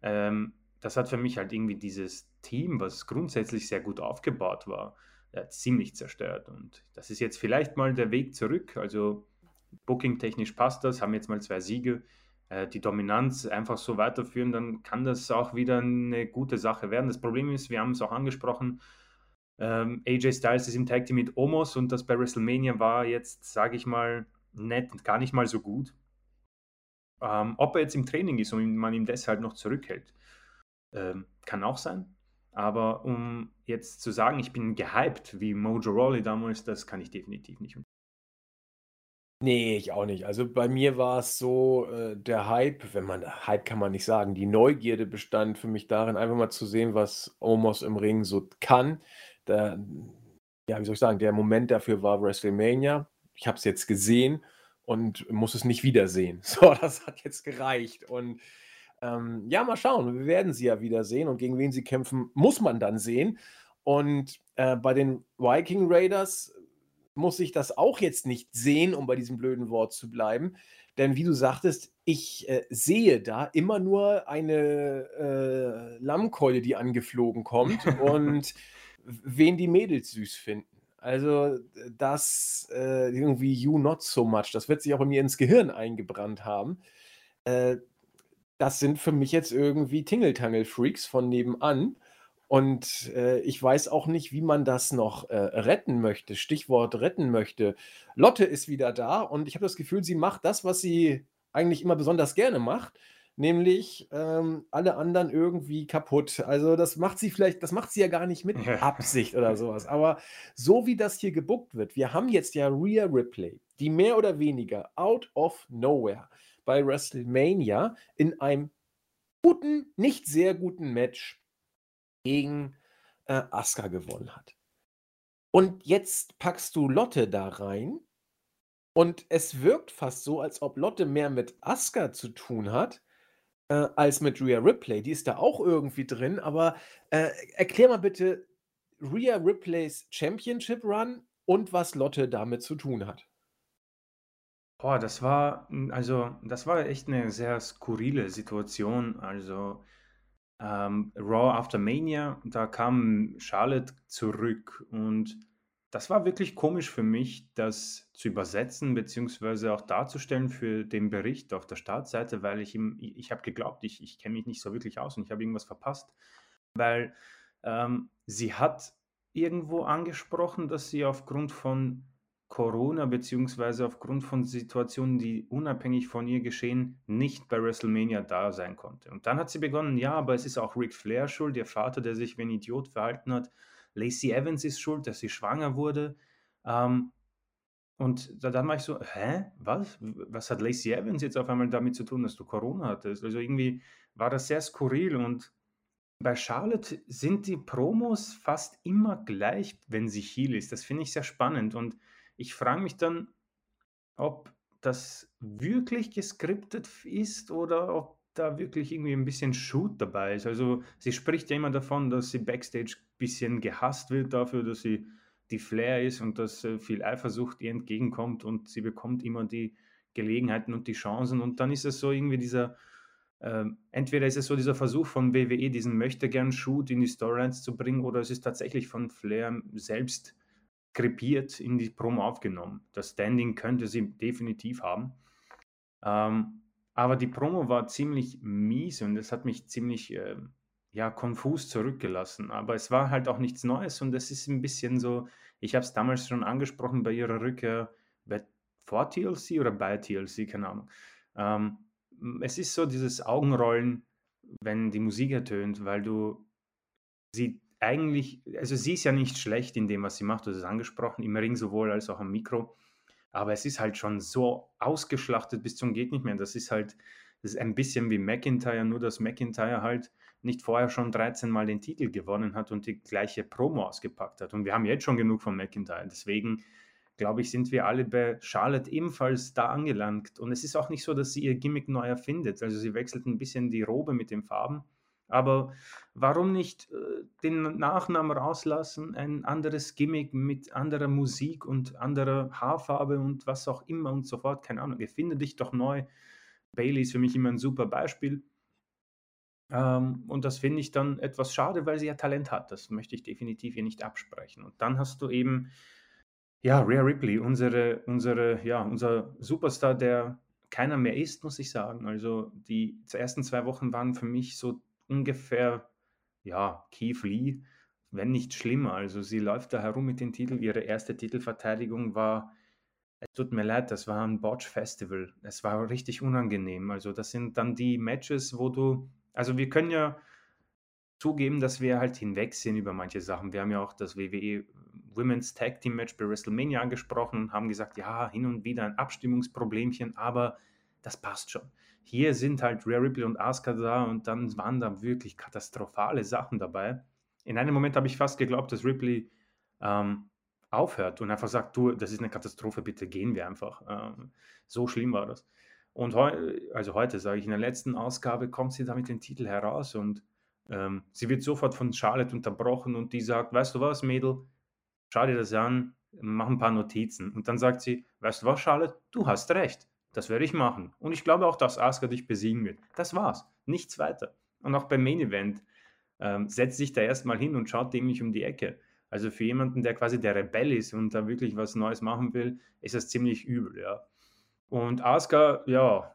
Ähm, das hat für mich halt irgendwie dieses Team, was grundsätzlich sehr gut aufgebaut war, ziemlich zerstört. Und das ist jetzt vielleicht mal der Weg zurück. Also booking-technisch passt das, haben jetzt mal zwei Siege. Äh, die Dominanz einfach so weiterführen, dann kann das auch wieder eine gute Sache werden. Das Problem ist, wir haben es auch angesprochen, ähm, AJ Styles ist im Tag Team mit Omos und das bei WrestleMania war jetzt, sage ich mal, nett, gar nicht mal so gut. Ähm, ob er jetzt im Training ist und man ihn deshalb noch zurückhält, ähm, kann auch sein. Aber um jetzt zu sagen, ich bin gehypt wie Mojo Rawley damals, das kann ich definitiv nicht. Nee, ich auch nicht. Also bei mir war es so, äh, der Hype, wenn man Hype kann man nicht sagen, die Neugierde bestand für mich darin, einfach mal zu sehen, was Omos im Ring so kann. Da, ja, wie soll ich sagen, der Moment dafür war WrestleMania. Ich habe es jetzt gesehen und muss es nicht wiedersehen. So, das hat jetzt gereicht. Und ähm, ja, mal schauen. Wir werden sie ja wiedersehen und gegen wen sie kämpfen, muss man dann sehen. Und äh, bei den Viking Raiders muss ich das auch jetzt nicht sehen, um bei diesem blöden Wort zu bleiben. Denn wie du sagtest, ich äh, sehe da immer nur eine äh, Lammkeule, die angeflogen kommt und wen die Mädels süß finden. Also das äh, irgendwie You Not So Much, das wird sich auch in mir ins Gehirn eingebrannt haben. Äh, das sind für mich jetzt irgendwie Tingeltangel-Freaks von nebenan. Und äh, ich weiß auch nicht, wie man das noch äh, retten möchte. Stichwort retten möchte. Lotte ist wieder da und ich habe das Gefühl, sie macht das, was sie eigentlich immer besonders gerne macht, nämlich ähm, alle anderen irgendwie kaputt. Also das macht sie vielleicht, das macht sie ja gar nicht mit Absicht oder sowas. Aber so wie das hier gebuckt wird, wir haben jetzt ja Rhea Ripley, die mehr oder weniger out of nowhere bei WrestleMania in einem guten, nicht sehr guten Match gegen äh, Asuka gewonnen hat. Und jetzt packst du Lotte da rein und es wirkt fast so, als ob Lotte mehr mit Asuka zu tun hat äh, als mit Rhea Ripley. Die ist da auch irgendwie drin, aber äh, erklär mal bitte Rhea Ripleys Championship Run und was Lotte damit zu tun hat. Boah, das war, hm, also, das war echt eine sehr skurrile Situation. Also, ähm, Raw After Mania, da kam Charlotte zurück und das war wirklich komisch für mich, das zu übersetzen beziehungsweise auch darzustellen für den Bericht auf der Startseite, weil ich ihm, ich habe geglaubt, ich, ich kenne mich nicht so wirklich aus und ich habe irgendwas verpasst, weil ähm, sie hat irgendwo angesprochen, dass sie aufgrund von Corona beziehungsweise aufgrund von Situationen, die unabhängig von ihr geschehen, nicht bei WrestleMania da sein konnte. Und dann hat sie begonnen, ja, aber es ist auch Ric Flair schuld, ihr Vater, der sich wie ein Idiot verhalten hat. Lacey Evans ist schuld, dass sie schwanger wurde. Ähm, und da, dann war ich so, hä, was? Was hat Lacey Evans jetzt auf einmal damit zu tun, dass du Corona hattest? Also irgendwie war das sehr skurril und bei Charlotte sind die Promos fast immer gleich, wenn sie Heel ist. Das finde ich sehr spannend und ich frage mich dann, ob das wirklich geskriptet ist oder ob da wirklich irgendwie ein bisschen Shoot dabei ist. Also sie spricht ja immer davon, dass sie backstage ein bisschen gehasst wird dafür, dass sie die Flair ist und dass äh, viel Eifersucht ihr entgegenkommt und sie bekommt immer die Gelegenheiten und die Chancen und dann ist es so irgendwie dieser, äh, entweder ist es so dieser Versuch von WWE, diesen möchte gern Shoot in die Storylines zu bringen oder es ist tatsächlich von Flair selbst krepiert in die Promo aufgenommen. Das Standing könnte sie definitiv haben. Ähm, aber die Promo war ziemlich mies und es hat mich ziemlich äh, ja, konfus zurückgelassen. Aber es war halt auch nichts Neues und es ist ein bisschen so, ich habe es damals schon angesprochen bei ihrer Rückkehr bei, vor TLC oder bei TLC, keine Ahnung. Ähm, es ist so dieses Augenrollen, wenn die Musik ertönt, weil du sie eigentlich, also sie ist ja nicht schlecht in dem, was sie macht, du hast es angesprochen, im Ring sowohl als auch am Mikro. Aber es ist halt schon so ausgeschlachtet bis zum geht nicht mehr. Das ist halt, das ist ein bisschen wie McIntyre, nur dass McIntyre halt nicht vorher schon 13 Mal den Titel gewonnen hat und die gleiche Promo ausgepackt hat. Und wir haben jetzt schon genug von McIntyre. Deswegen glaube ich, sind wir alle bei Charlotte ebenfalls da angelangt. Und es ist auch nicht so, dass sie ihr Gimmick neu erfindet. Also sie wechselt ein bisschen die Robe mit den Farben. Aber warum nicht äh, den Nachnamen rauslassen, ein anderes Gimmick mit anderer Musik und anderer Haarfarbe und was auch immer und so fort, keine Ahnung, erfinde dich doch neu. Bailey ist für mich immer ein super Beispiel. Ähm, und das finde ich dann etwas schade, weil sie ja Talent hat. Das möchte ich definitiv ihr nicht absprechen. Und dann hast du eben, ja, Rhea Ripley, unsere, unsere, ja, unser Superstar, der keiner mehr ist, muss ich sagen. Also die ersten zwei Wochen waren für mich so ungefähr, ja, Keith Lee, wenn nicht schlimmer. Also sie läuft da herum mit den Titeln. Ihre erste Titelverteidigung war, es tut mir leid, das war ein Botch Festival. Es war richtig unangenehm. Also das sind dann die Matches, wo du, also wir können ja zugeben, dass wir halt hinweg sind über manche Sachen. Wir haben ja auch das WWE Women's Tag Team Match bei WrestleMania angesprochen und haben gesagt, ja, hin und wieder ein Abstimmungsproblemchen, aber das passt schon. Hier sind halt Rare Ripley und Asuka da und dann waren da wirklich katastrophale Sachen dabei. In einem Moment habe ich fast geglaubt, dass Ripley ähm, aufhört und einfach sagt, du, das ist eine Katastrophe, bitte gehen wir einfach. Ähm, so schlimm war das. Und heu also heute sage ich, in der letzten Ausgabe kommt sie da mit dem Titel heraus und ähm, sie wird sofort von Charlotte unterbrochen und die sagt, weißt du was, Mädel, schau dir das an, mach ein paar Notizen. Und dann sagt sie, weißt du was, Charlotte, du hast recht. Das werde ich machen. Und ich glaube auch, dass Asuka dich besiegen wird. Das war's. Nichts weiter. Und auch beim Main Event ähm, setzt sich da erstmal hin und schaut dem nicht um die Ecke. Also für jemanden, der quasi der Rebell ist und da wirklich was Neues machen will, ist das ziemlich übel, ja. Und Asuka, ja,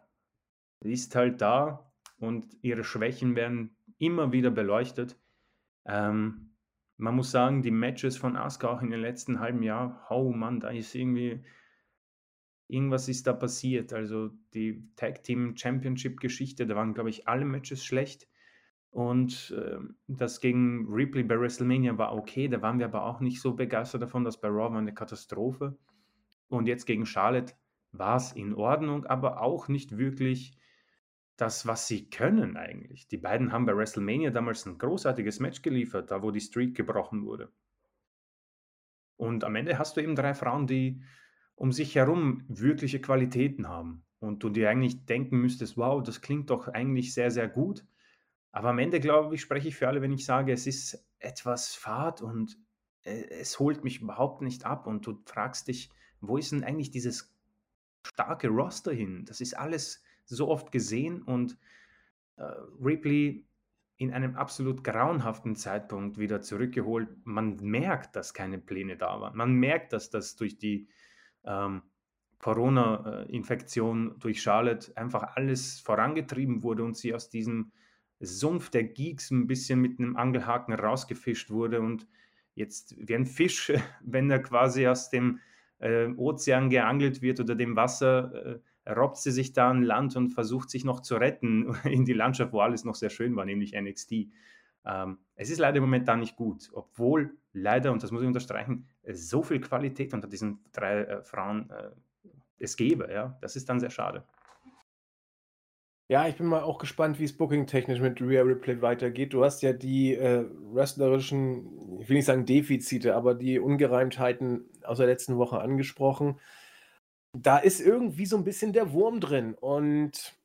ist halt da und ihre Schwächen werden immer wieder beleuchtet. Ähm, man muss sagen, die Matches von Asuka auch in den letzten halben Jahr, oh Mann, da ist irgendwie Irgendwas ist da passiert. Also die Tag Team Championship Geschichte, da waren, glaube ich, alle Matches schlecht. Und äh, das gegen Ripley bei WrestleMania war okay, da waren wir aber auch nicht so begeistert davon, dass bei Raw war eine Katastrophe. Und jetzt gegen Charlotte war es in Ordnung, aber auch nicht wirklich das, was sie können eigentlich. Die beiden haben bei WrestleMania damals ein großartiges Match geliefert, da wo die Streak gebrochen wurde. Und am Ende hast du eben drei Frauen, die um sich herum wirkliche Qualitäten haben und du dir eigentlich denken müsstest, wow, das klingt doch eigentlich sehr, sehr gut. Aber am Ende, glaube ich, spreche ich für alle, wenn ich sage, es ist etwas fad und äh, es holt mich überhaupt nicht ab und du fragst dich, wo ist denn eigentlich dieses starke Roster hin? Das ist alles so oft gesehen und äh, Ripley in einem absolut grauenhaften Zeitpunkt wieder zurückgeholt. Man merkt, dass keine Pläne da waren. Man merkt, dass das durch die ähm, Corona-Infektion durch Charlotte einfach alles vorangetrieben wurde und sie aus diesem Sumpf der Geeks ein bisschen mit einem Angelhaken rausgefischt wurde und jetzt wie ein Fisch, wenn er quasi aus dem äh, Ozean geangelt wird oder dem Wasser, äh, robbt sie sich da an Land und versucht sich noch zu retten in die Landschaft, wo alles noch sehr schön war, nämlich NXT. Ähm, es ist leider momentan nicht gut, obwohl leider, und das muss ich unterstreichen, so viel Qualität unter diesen drei äh, Frauen äh, es gäbe. Ja? Das ist dann sehr schade. Ja, ich bin mal auch gespannt, wie es booking-technisch mit Rhea Ripley weitergeht. Du hast ja die äh, wrestlerischen, ich will nicht sagen Defizite, aber die Ungereimtheiten aus der letzten Woche angesprochen. Da ist irgendwie so ein bisschen der Wurm drin. Und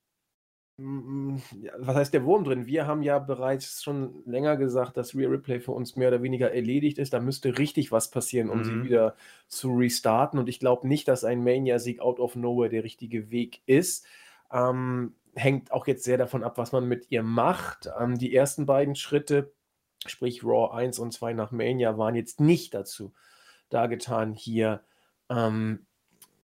was heißt der Wurm drin? Wir haben ja bereits schon länger gesagt, dass Real Replay für uns mehr oder weniger erledigt ist. Da müsste richtig was passieren, um sie mhm. wieder zu restarten. Und ich glaube nicht, dass ein Mania-Sieg out of nowhere der richtige Weg ist. Ähm, hängt auch jetzt sehr davon ab, was man mit ihr macht. Ähm, die ersten beiden Schritte, sprich Raw 1 und 2 nach Mania, waren jetzt nicht dazu dargetan, hier ähm,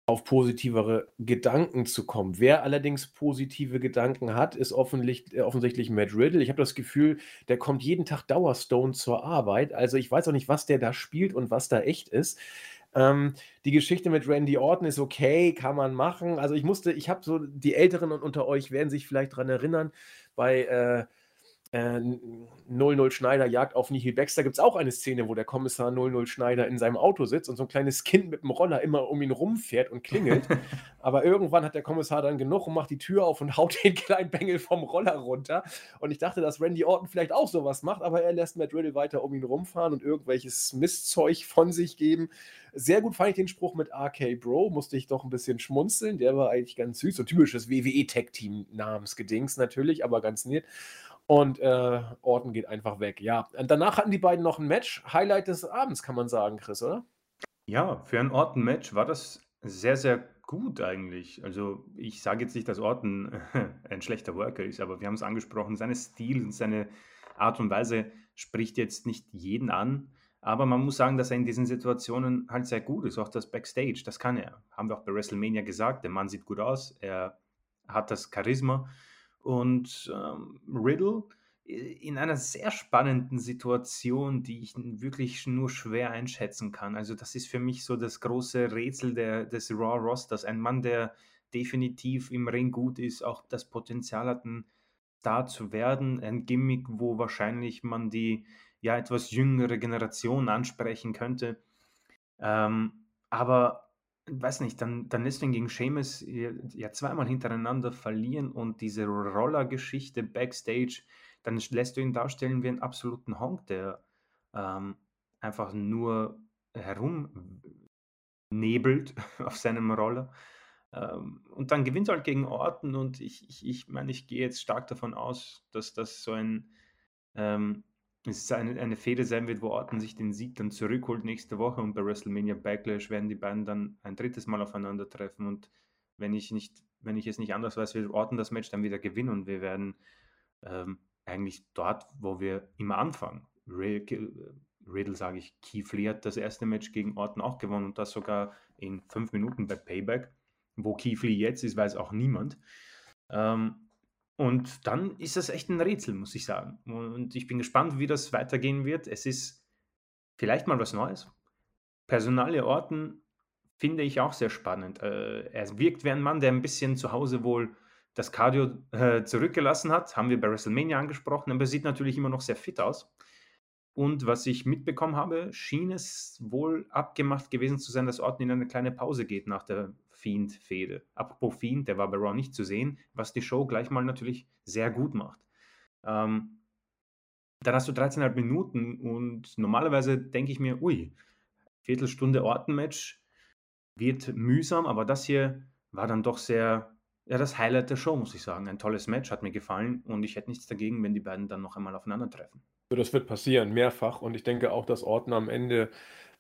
auf positivere Gedanken zu kommen. Wer allerdings positive Gedanken hat, ist offensichtlich, äh, offensichtlich Matt Riddle. Ich habe das Gefühl, der kommt jeden Tag Dauerstone zur Arbeit. Also ich weiß auch nicht, was der da spielt und was da echt ist. Ähm, die Geschichte mit Randy Orton ist okay, kann man machen. Also ich musste, ich habe so, die Älteren unter euch werden sich vielleicht daran erinnern, bei äh, äh, 00 Schneider jagt auf Nihil Baxter gibt es auch eine Szene, wo der Kommissar 00 Schneider in seinem Auto sitzt und so ein kleines Kind mit dem Roller immer um ihn rumfährt und klingelt. Aber irgendwann hat der Kommissar dann genug und macht die Tür auf und haut den kleinen Bengel vom Roller runter. Und ich dachte, dass Randy Orton vielleicht auch sowas macht, aber er lässt Matt Riddle weiter um ihn rumfahren und irgendwelches Mistzeug von sich geben. Sehr gut fand ich den Spruch mit RK Bro, musste ich doch ein bisschen schmunzeln. Der war eigentlich ganz süß. So typisches WWE-Tech-Team-Namensgedings natürlich, aber ganz nett. Und äh, Orton geht einfach weg. Ja, und danach hatten die beiden noch ein Match. Highlight des Abends, kann man sagen, Chris, oder? Ja, für ein Orton-Match war das sehr, sehr gut eigentlich. Also ich sage jetzt nicht, dass Orton ein schlechter Worker ist, aber wir haben es angesprochen, seine Stil und seine Art und Weise spricht jetzt nicht jeden an. Aber man muss sagen, dass er in diesen Situationen halt sehr gut ist. Auch das Backstage, das kann er. Haben wir auch bei WrestleMania gesagt. Der Mann sieht gut aus, er hat das Charisma. Und ähm, Riddle in einer sehr spannenden Situation, die ich wirklich nur schwer einschätzen kann. Also das ist für mich so das große Rätsel der, des Raw Rosters. Ein Mann, der definitiv im Ring gut ist, auch das Potenzial hat, ein Star zu werden. Ein Gimmick, wo wahrscheinlich man die ja etwas jüngere Generation ansprechen könnte. Ähm, aber weiß nicht, dann, dann lässt du ihn gegen Seamus ja zweimal hintereinander verlieren und diese Roller-Geschichte backstage, dann lässt du ihn darstellen wie einen absoluten Honk, der ähm, einfach nur herumnebelt auf seinem Roller. Ähm, und dann gewinnt er halt gegen Orten und ich, ich, ich meine, ich gehe jetzt stark davon aus, dass das so ein ähm, es eine, eine Fehde sein wird, wo Orton sich den Sieg dann zurückholt nächste Woche und bei WrestleMania Backlash werden die beiden dann ein drittes Mal aufeinandertreffen und wenn ich nicht, wenn ich es nicht anders weiß, wird Orton das Match dann wieder gewinnen und wir werden ähm, eigentlich dort, wo wir immer anfangen. Riddle, sage ich, Keith Lee hat das erste Match gegen Orton auch gewonnen und das sogar in fünf Minuten bei Payback. Wo Keith Lee jetzt ist, weiß auch niemand. Ähm, und dann ist das echt ein Rätsel, muss ich sagen. Und ich bin gespannt, wie das weitergehen wird. Es ist vielleicht mal was Neues. Personale Orten finde ich auch sehr spannend. Äh, er wirkt wie ein Mann, der ein bisschen zu Hause wohl das Cardio äh, zurückgelassen hat. Haben wir bei WrestleMania angesprochen. Aber er sieht natürlich immer noch sehr fit aus. Und was ich mitbekommen habe, schien es wohl abgemacht gewesen zu sein, dass Orton in eine kleine Pause geht nach der Fiend-Fehde. Apropos Fiend, der war bei Raw nicht zu sehen, was die Show gleich mal natürlich sehr gut macht. Ähm, dann hast du 13,5 Minuten und normalerweise denke ich mir, ui, Viertelstunde Orten-Match wird mühsam, aber das hier war dann doch sehr, ja, das Highlight der Show, muss ich sagen. Ein tolles Match, hat mir gefallen und ich hätte nichts dagegen, wenn die beiden dann noch einmal aufeinandertreffen. Das wird passieren, mehrfach. Und ich denke auch, dass Orton am Ende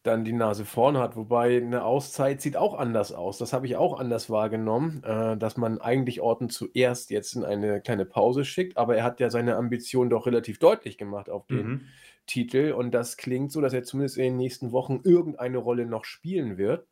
dann die Nase vorne hat. Wobei eine Auszeit sieht auch anders aus. Das habe ich auch anders wahrgenommen, äh, dass man eigentlich Orton zuerst jetzt in eine kleine Pause schickt. Aber er hat ja seine Ambition doch relativ deutlich gemacht auf den mhm. Titel. Und das klingt so, dass er zumindest in den nächsten Wochen irgendeine Rolle noch spielen wird.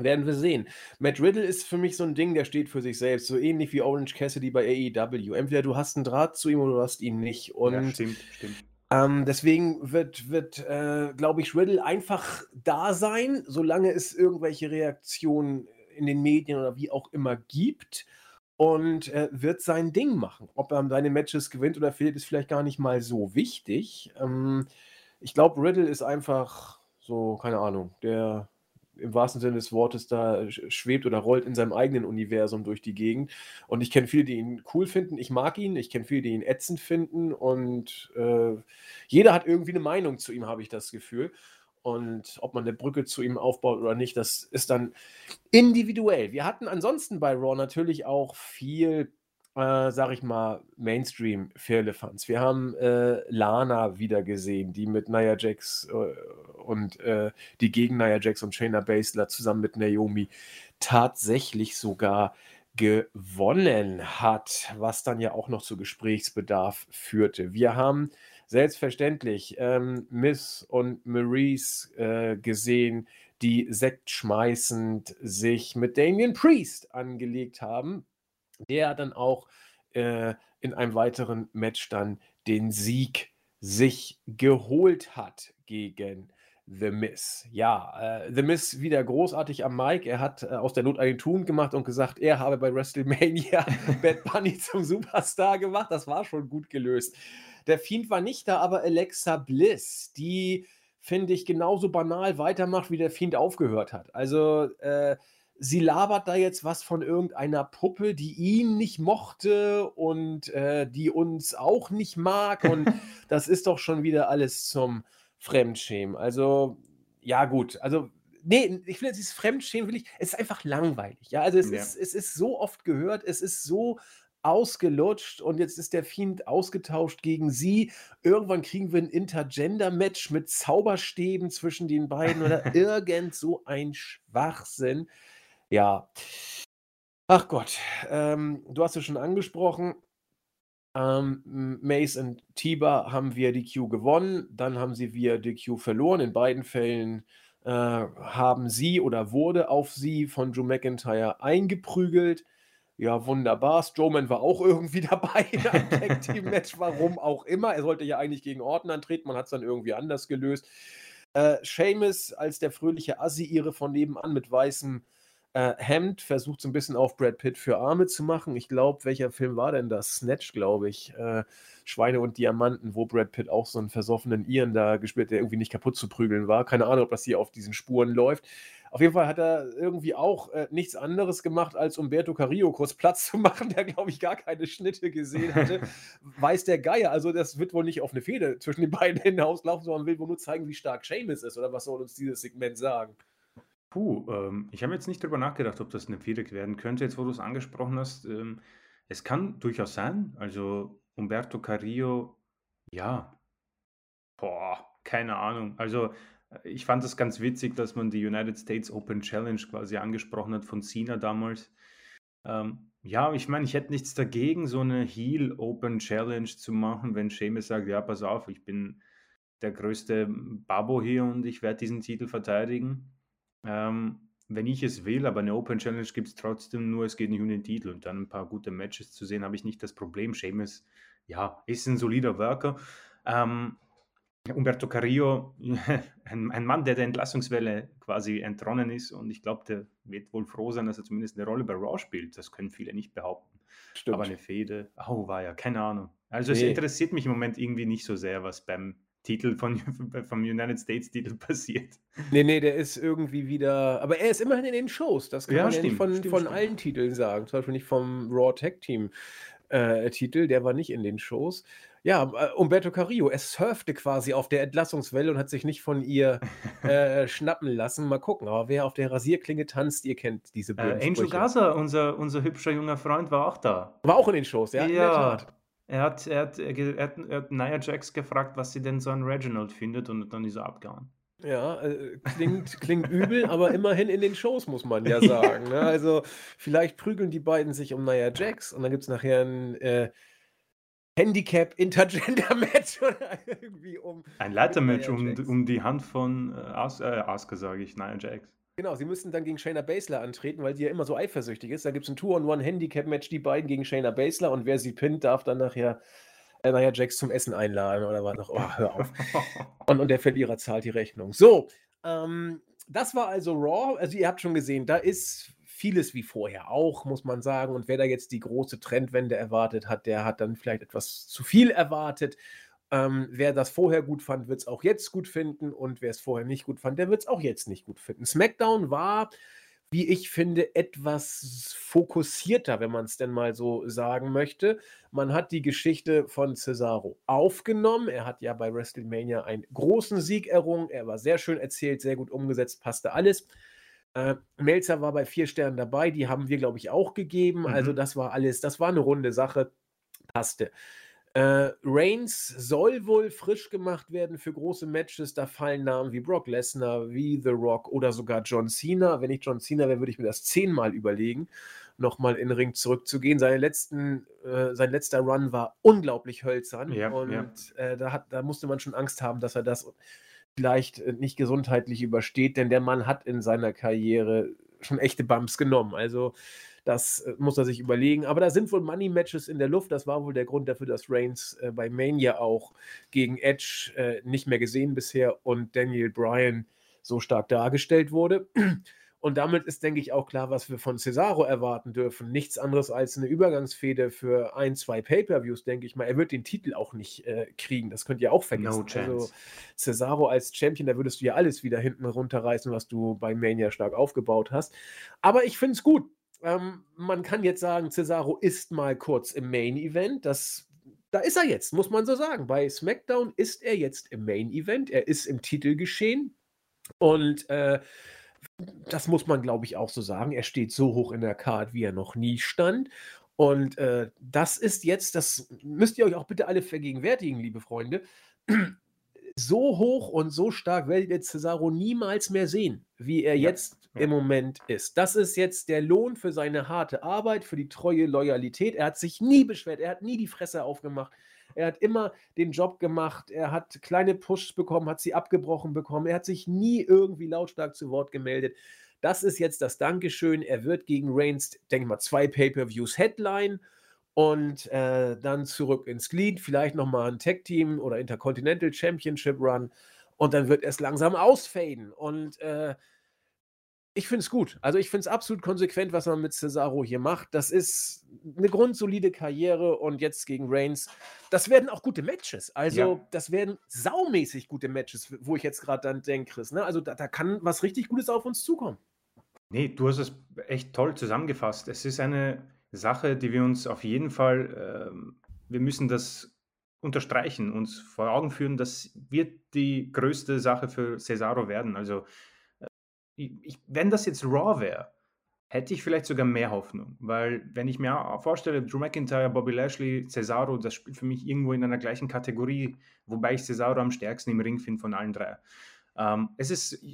Werden wir sehen. Matt Riddle ist für mich so ein Ding, der steht für sich selbst. So ähnlich wie Orange Cassidy bei AEW. Entweder du hast einen Draht zu ihm oder du hast ihn nicht. Und ja, stimmt, stimmt. Ähm, deswegen wird, wird äh, glaube ich, Riddle einfach da sein, solange es irgendwelche Reaktionen in den Medien oder wie auch immer gibt und äh, wird sein Ding machen. Ob er seine Matches gewinnt oder verliert, ist vielleicht gar nicht mal so wichtig. Ähm, ich glaube, Riddle ist einfach so, keine Ahnung, der im wahrsten Sinne des Wortes da schwebt oder rollt in seinem eigenen Universum durch die Gegend. Und ich kenne viele, die ihn cool finden. Ich mag ihn. Ich kenne viele, die ihn ätzend finden. Und äh, jeder hat irgendwie eine Meinung zu ihm, habe ich das Gefühl. Und ob man eine Brücke zu ihm aufbaut oder nicht, das ist dann individuell. Wir hatten ansonsten bei Raw natürlich auch viel äh, sag ich mal, Mainstream Firlefanz. Wir haben äh, Lana wieder gesehen, die mit Nia Jax äh, und äh, die gegen Nia Jax und Shayna Baszler zusammen mit Naomi tatsächlich sogar gewonnen hat, was dann ja auch noch zu Gesprächsbedarf führte. Wir haben selbstverständlich ähm, Miss und Maurice äh, gesehen, die sektschmeißend sich mit Damien Priest angelegt haben der dann auch äh, in einem weiteren Match dann den Sieg sich geholt hat gegen The Miss. Ja, äh, The Miss wieder großartig am Mic. Er hat äh, aus der Not einen Tun gemacht und gesagt, er habe bei WrestleMania Bad Bunny zum Superstar gemacht. Das war schon gut gelöst. Der Fiend war nicht da, aber Alexa Bliss, die, finde ich, genauso banal weitermacht, wie der Fiend aufgehört hat. Also, äh, sie labert da jetzt was von irgendeiner Puppe, die ihn nicht mochte und äh, die uns auch nicht mag. Und das ist doch schon wieder alles zum Fremdschämen. Also, ja, gut. Also, nee, ich jetzt dieses Fremdschämen, will ich, es ist einfach langweilig. Ja, also es, Ja. ist, es ist so oft gehört, es ist so ausgelutscht und jetzt ist der Fiend ausgetauscht gegen sie. Irgendwann kriegen wir ein Intergender-Match mit Zauberstäben zwischen den beiden oder irgend so ein Schwachsinn. Ja. Ach Gott, ähm, du hast es schon angesprochen. Ähm, Mace und Tiber haben wir DQ gewonnen, dann haben sie wir DQ verloren. In beiden Fällen äh, haben sie oder wurde auf sie von Drew McIntyre eingeprügelt. Ja, wunderbar. Strowman war auch irgendwie dabei am Tag Team Match, warum auch immer. Er sollte ja eigentlich gegen Orton antreten, man hat es dann irgendwie anders gelöst. Äh, Seamus als der fröhliche Assi ihre von nebenan mit weißem äh, Hemd versucht so ein bisschen auf Brad Pitt für Arme zu machen. Ich glaube, welcher Film war denn das? Snatch, glaube ich. Äh, Schweine und Diamanten, wo Brad Pitt auch so einen versoffenen Iren da gespielt, der irgendwie nicht kaputt zu prügeln war. Keine Ahnung, ob das hier auf diesen Spuren läuft. Auf jeden Fall hat er irgendwie auch äh, nichts anderes gemacht, als Umberto Carrillo kurz Platz zu machen, der, glaube ich, gar keine Schnitte gesehen hatte. Weiß der Geier. Also, das wird wohl nicht auf eine Fehde zwischen den beiden hinauslaufen, sondern will wohl nur zeigen, wie stark Seamus ist. Oder was soll uns dieses Segment sagen? Puh, ähm, ich habe jetzt nicht drüber nachgedacht, ob das eine Viereck werden könnte, jetzt wo du es angesprochen hast. Ähm, es kann durchaus sein. Also Umberto Carrillo, ja, boah, keine Ahnung. Also äh, ich fand es ganz witzig, dass man die United States Open Challenge quasi angesprochen hat von Cena damals. Ähm, ja, ich meine, ich hätte nichts dagegen, so eine Heel Open Challenge zu machen, wenn Sheamus sagt, ja, pass auf, ich bin der größte Babo hier und ich werde diesen Titel verteidigen. Ähm, wenn ich es will, aber eine Open Challenge gibt es trotzdem nur, es geht nicht um den Titel und dann ein paar gute Matches zu sehen, habe ich nicht das Problem. Sheamus, ja, ist ein solider Worker. Ähm, Umberto Carrillo, ein, ein Mann, der der Entlassungswelle quasi entronnen ist und ich glaube, der wird wohl froh sein, dass er zumindest eine Rolle bei Raw spielt. Das können viele nicht behaupten. Stimmt. Aber eine Fehde, oh, war ja, keine Ahnung. Also es Nee. interessiert mich im Moment irgendwie nicht so sehr, was beim Titel von, vom United States Titel passiert. Nee, nee, der ist irgendwie wieder. Aber er ist immerhin in den Shows. Das kann Ja, man ja nicht stimmt, von, stimmt, von stimmt. allen Titeln sagen. Zum Beispiel nicht vom Raw Tag Team äh, Titel. Der war nicht in den Shows. Ja, äh, Umberto Carrillo, er surfte quasi auf der Entlassungswelle und hat sich nicht von ihr äh, schnappen lassen. Mal gucken. Aber wer auf der Rasierklinge tanzt, ihr kennt diese Äh, blöden Angel. Gaza, unser, unser hübscher junger Freund, war auch da. War auch in den Shows, ja? In der Tat. Er hat, er, hat, er, hat, er hat Nia Jax gefragt, was sie denn so an Reginald findet und dann ist er abgehauen. Ja, äh, klingt, klingt übel, aber immerhin in den Shows, muss man ja sagen. Ne? Also, vielleicht prügeln die beiden sich um Nia Jax und dann gibt es nachher ein äh, Handicap-Intergender-Match oder irgendwie um. Ein Leitermatch um, um die Hand von äh, As, äh, Asuka, sage ich, Nia Jax. Genau, sie müssen dann gegen Shayna Baszler antreten, weil sie ja immer so eifersüchtig ist. Da gibt es ein Two-on-One-Handicap-Match, die beiden gegen Shayna Baszler und wer sie pinnt, darf dann nachher äh, Nia Jax zum Essen einladen oder was noch. Oh, hör auf. Und, und der Verlierer zahlt die Rechnung. So, ähm, das war also Raw. Also ihr habt schon gesehen, da ist vieles wie vorher auch, muss man sagen. Und wer da jetzt die große Trendwende erwartet hat, der hat dann vielleicht etwas zu viel erwartet. Ähm, wer das vorher gut fand, wird es auch jetzt gut finden. Und wer es vorher nicht gut fand, der wird es auch jetzt nicht gut finden. SmackDown war, wie ich finde, etwas fokussierter, wenn man es denn mal so sagen möchte. Man hat die Geschichte von Cesaro aufgenommen. Er hat ja bei WrestleMania einen großen Sieg errungen. Er war sehr schön erzählt, sehr gut umgesetzt, passte alles. Äh, Melzer war bei vier Sternen dabei, die haben wir, glaube ich, auch gegeben. Also, Mhm. das war alles, das war eine runde Sache, passte. Äh, Reigns soll wohl frisch gemacht werden für große Matches. Da fallen Namen wie Brock Lesnar, wie The Rock oder sogar John Cena. Wenn ich John Cena wäre, würde ich mir das zehnmal überlegen, nochmal in den Ring zurückzugehen. Seine letzten, äh, sein letzter Run war unglaublich hölzern. Ja, und ja. Äh, da, hat, da musste man schon Angst haben, dass er das vielleicht äh, nicht gesundheitlich übersteht, denn der Mann hat in seiner Karriere schon echte Bumps genommen. Also das äh, muss er sich überlegen. Aber da sind wohl Money-Matches in der Luft. Das war wohl der Grund dafür, dass Reigns äh, bei Mania auch gegen Edge äh, nicht mehr gesehen bisher und Daniel Bryan so stark dargestellt wurde. Und damit ist, denke ich, auch klar, was wir von Cesaro erwarten dürfen. Nichts anderes als eine Übergangsfehde für ein, zwei Pay-Per-Views, denke ich mal. Er wird den Titel auch nicht äh, kriegen. Das könnt ihr auch vergessen. No also Cesaro als Champion, da würdest du ja alles wieder hinten runterreißen, was du bei Mania stark aufgebaut hast. Aber ich finde es gut. Ähm, man kann jetzt sagen, Cesaro ist mal kurz im Main Event. Das, da ist er jetzt, muss man so sagen. Bei SmackDown ist er jetzt im Main Event. Er ist im Titelgeschehen. Und äh, das muss man, glaube ich, auch so sagen. Er steht so hoch in der Card, wie er noch nie stand. Und äh, das ist jetzt, das müsst ihr euch auch bitte alle vergegenwärtigen, liebe Freunde. So hoch und so stark werdet ihr Cesaro niemals mehr sehen, wie er ja, jetzt ja. im Moment ist. Das ist jetzt der Lohn für seine harte Arbeit, für die treue Loyalität. Er hat sich nie beschwert, er hat nie die Fresse aufgemacht. Er hat immer den Job gemacht. Er hat kleine Pushs bekommen, hat sie abgebrochen bekommen. Er hat sich nie irgendwie lautstark zu Wort gemeldet. Das ist jetzt das Dankeschön. Er wird gegen Reigns, denke ich mal, zwei Pay-Per-Views Headline und äh, dann zurück ins Glied. Vielleicht nochmal ein Tag-Team oder Intercontinental Championship Run. Und dann wird es langsam ausfaden. Und äh, ich finde es gut. Also ich finde es absolut konsequent, was man mit Cesaro hier macht. Das ist eine grundsolide Karriere und jetzt gegen Reigns. Das werden auch gute Matches. Also ja. das werden saumäßig gute Matches, wo ich jetzt gerade dann denke, Chris. Ne? Also da, da kann was richtig Gutes auf uns zukommen. Nee, du hast es echt toll zusammengefasst. Es ist eine Sache, die wir uns auf jeden Fall, äh, wir müssen das unterstreichen, uns vor Augen führen, das wird die größte Sache für Cesaro werden. Also ich, wenn das jetzt Raw wäre, hätte ich vielleicht sogar mehr Hoffnung. Weil, wenn ich mir vorstelle, Drew McIntyre, Bobby Lashley, Cesaro, das spielt für mich irgendwo in einer gleichen Kategorie, wobei ich Cesaro am stärksten im Ring finde von allen drei. Ähm, es ist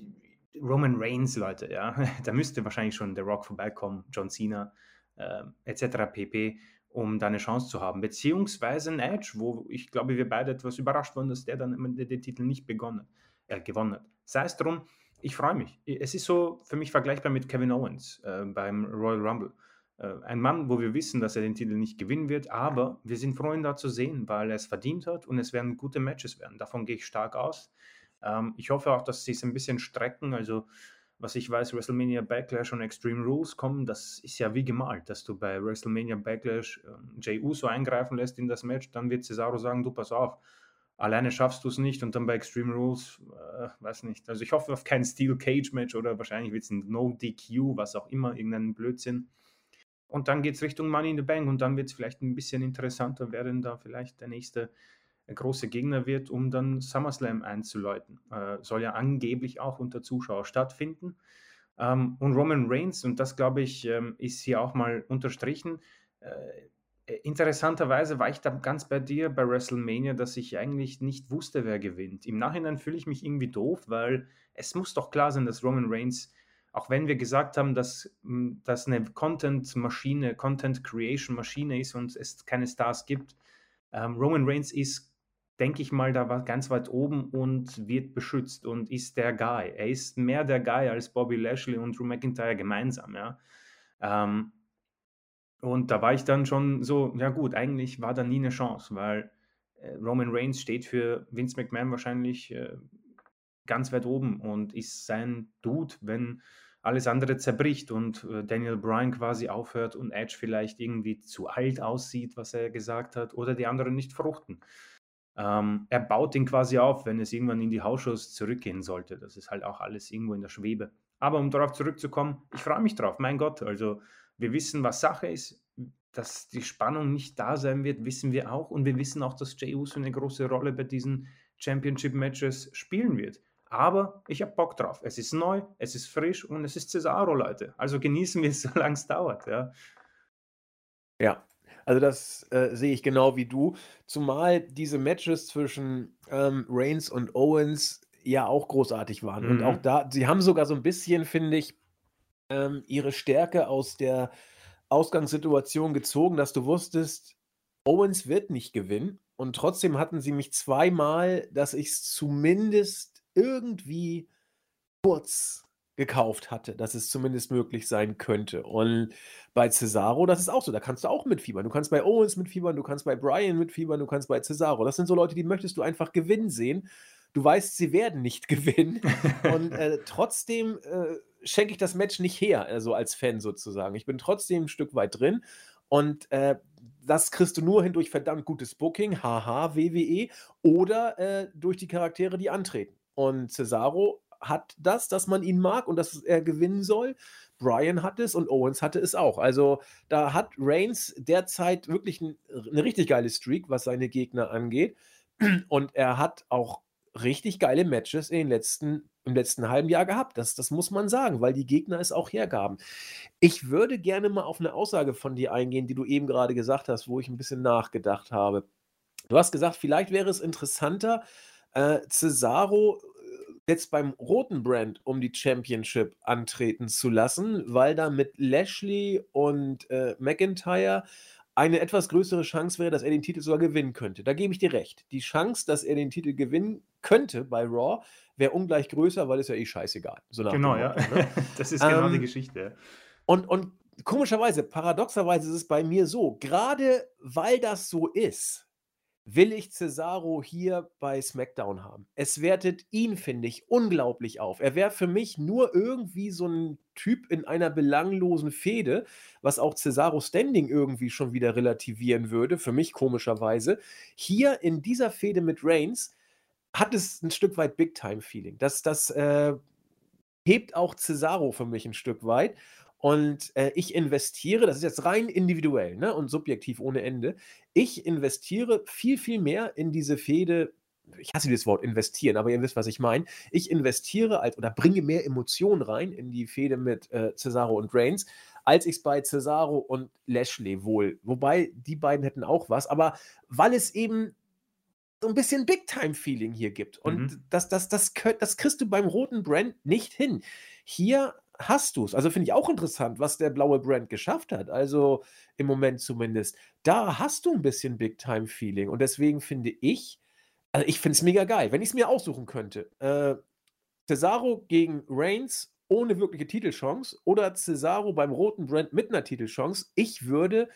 Roman Reigns, Leute, ja. da müsste wahrscheinlich schon The Rock vorbeikommen, John Cena, äh, etc. pp., um da eine Chance zu haben. Beziehungsweise ein Edge, wo ich glaube, wir beide etwas überrascht waren, dass der dann den Titel nicht begonnen, äh, gewonnen hat. Sei es drum, ich freue mich. Es ist so für mich vergleichbar mit Kevin Owens äh, beim Royal Rumble. Äh, ein Mann, wo wir wissen, dass er den Titel nicht gewinnen wird, aber wir sind froh, ihn da zu sehen, weil er es verdient hat und es werden gute Matches werden. Davon gehe ich stark aus. Ähm, ich hoffe auch, dass sie es ein bisschen strecken. Also, was ich weiß, WrestleMania Backlash und Extreme Rules kommen, das ist ja wie gemalt, dass du bei WrestleMania Backlash äh, Jey Uso eingreifen lässt in das Match, dann wird Cesaro sagen, du pass auf, alleine schaffst du es nicht und dann bei Extreme Rules, äh, weiß nicht. Also ich hoffe auf kein Steel Cage Match oder wahrscheinlich wird es ein No DQ, was auch immer, irgendein Blödsinn. Und dann geht es Richtung Money in the Bank und dann wird es vielleicht ein bisschen interessanter, wer denn da vielleicht der nächste große Gegner wird, um dann SummerSlam einzuläuten. Äh, soll ja angeblich auch unter Zuschauer stattfinden. Ähm, und Roman Reigns, und das glaube ich, ähm, ist hier auch mal unterstrichen, äh, äh, interessanterweise war ich da ganz bei dir bei WrestleMania, dass ich eigentlich nicht wusste, wer gewinnt. Im Nachhinein fühle ich mich irgendwie doof, weil es muss doch klar sein, dass Roman Reigns, auch wenn wir gesagt haben, dass das eine Content-Maschine, Content-Creation-Maschine ist und es keine Stars gibt, ähm, Roman Reigns ist, denke ich mal, da ganz weit oben und wird beschützt und ist der Guy. Er ist mehr der Guy als Bobby Lashley und Drew McIntyre gemeinsam, ja. Ähm, und da war ich dann schon so, ja gut, eigentlich war da nie eine Chance, weil äh, Roman Reigns steht für Vince McMahon wahrscheinlich äh, ganz weit oben und ist sein Dude, wenn alles andere zerbricht und äh, Daniel Bryan quasi aufhört und Edge vielleicht irgendwie zu alt aussieht, was er gesagt hat, oder die anderen nicht fruchten. Ähm, er baut ihn quasi auf, wenn es irgendwann in die Hausshows zurückgehen sollte. Das ist halt auch alles irgendwo in der Schwebe. Aber um darauf zurückzukommen, ich freue mich drauf, mein Gott, also wir wissen, was Sache ist. Dass die Spannung nicht da sein wird, wissen wir auch. Und wir wissen auch, dass Jey Uso eine große Rolle bei diesen Championship-Matches spielen wird. Aber ich habe Bock drauf. Es ist neu, es ist frisch und es ist Cesaro, Leute. Also genießen wir es, solange es dauert. Ja. ja, also das äh, sehe ich genau wie du. Zumal diese Matches zwischen ähm, Reigns und Owens ja auch großartig waren. Mhm. Und auch da, sie haben sogar so ein bisschen, finde ich, ähm, ihre Stärke aus der Ausgangssituation gezogen, dass du wusstest, Owens wird nicht gewinnen. Und trotzdem hatten sie mich zweimal, dass ich es zumindest irgendwie kurz gekauft hatte, dass es zumindest möglich sein könnte. Und bei Cesaro, das ist auch so, da kannst du auch mitfiebern. Du kannst bei Owens mitfiebern, du kannst bei Brian mitfiebern, du kannst bei Cesaro. Das sind so Leute, die möchtest du einfach gewinnen sehen. Du weißt, sie werden nicht gewinnen. Und äh, trotzdem äh, schenke ich das Match nicht her, also als Fan sozusagen. Ich bin trotzdem ein Stück weit drin und äh, das kriegst du nur hin durch verdammt gutes Booking, haha, WWE, oder äh, durch die Charaktere, die antreten. Und Cesaro hat das, dass man ihn mag und dass er gewinnen soll. Brian hat es und Owens hatte es auch. Also da hat Reigns derzeit wirklich ein, eine richtig geile Streak, was seine Gegner angeht. Und er hat auch richtig geile Matches in den letzten, im letzten halben Jahr gehabt. Das, das muss man sagen, weil die Gegner es auch hergaben. Ich würde gerne mal auf eine Aussage von dir eingehen, die du eben gerade gesagt hast, wo ich ein bisschen nachgedacht habe. Du hast gesagt, vielleicht wäre es interessanter, äh, Cesaro jetzt beim roten Brand um die Championship antreten zu lassen, weil da mit Lashley und äh, McIntyre eine etwas größere Chance wäre, dass er den Titel sogar gewinnen könnte. Da gebe ich dir recht. Die Chance, dass er den Titel gewinnen könnte bei Raw, wäre ungleich größer, weil es ja eh scheißegal. So genau, ja. Ne? das ist genau ähm, die Geschichte. Und, und komischerweise, paradoxerweise ist es bei mir so, gerade weil das so ist, will ich Cesaro hier bei SmackDown haben. Es wertet ihn, finde ich, unglaublich auf. Er wäre für mich nur irgendwie so ein Typ in einer belanglosen Fehde, was auch Cesaro Standing irgendwie schon wieder relativieren würde, für mich komischerweise. Hier in dieser Fehde mit Reigns hat es ein Stück weit Big-Time-Feeling. Das, das äh, hebt auch Cesaro für mich ein Stück weit. Und äh, ich investiere, das ist jetzt rein individuell ne, und subjektiv ohne Ende, ich investiere viel, viel mehr in diese Fehde. Ich hasse dieses Wort investieren, aber ihr wisst, was ich meine. Ich investiere als, oder bringe mehr Emotionen rein in die Fehde mit äh, Cesaro und Reigns, als ich es bei Cesaro und Lashley wohl. Wobei die beiden hätten auch was, aber weil es eben so ein bisschen Big-Time-Feeling hier gibt. Und mhm. das, das, das, das kriegst du beim roten Brand nicht hin. Hier hast du es. Also finde ich auch interessant, was der blaue Brand geschafft hat. Also im Moment zumindest. Da hast du ein bisschen Big-Time-Feeling. Und deswegen finde ich, also ich finde es mega geil, wenn ich es mir aussuchen könnte. Äh, Cesaro gegen Reigns ohne wirkliche Titelchance oder Cesaro beim roten Brand mit einer Titelchance. Ich würde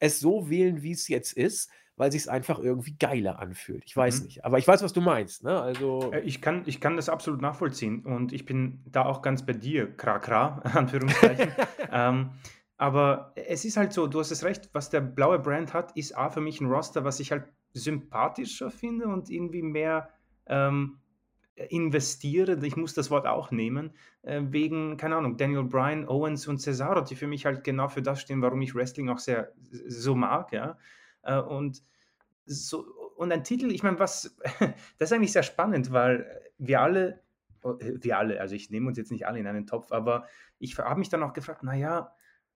es so wählen, wie es jetzt ist weil sich es einfach irgendwie geiler anfühlt. Ich weiß mhm. nicht, aber ich weiß, was du meinst. Ne? Also äh, ich, kann, ich kann das absolut nachvollziehen und ich bin da auch ganz bei dir, kra kra, Anführungszeichen. ähm, aber es ist halt so, du hast es recht, was der blaue Brand hat, ist A für mich ein Roster, was ich halt sympathischer finde und irgendwie mehr ähm, investiere, ich muss das Wort auch nehmen, äh, wegen, keine Ahnung, Daniel Bryan, Owens und Cesaro, die für mich halt genau für das stehen, warum ich Wrestling auch sehr so mag, ja. Äh, und so, und ein Titel, ich meine, was, das ist eigentlich sehr spannend, weil wir alle, oh, wir alle, also ich nehme uns jetzt nicht alle in einen Topf, aber ich habe mich dann auch gefragt, naja,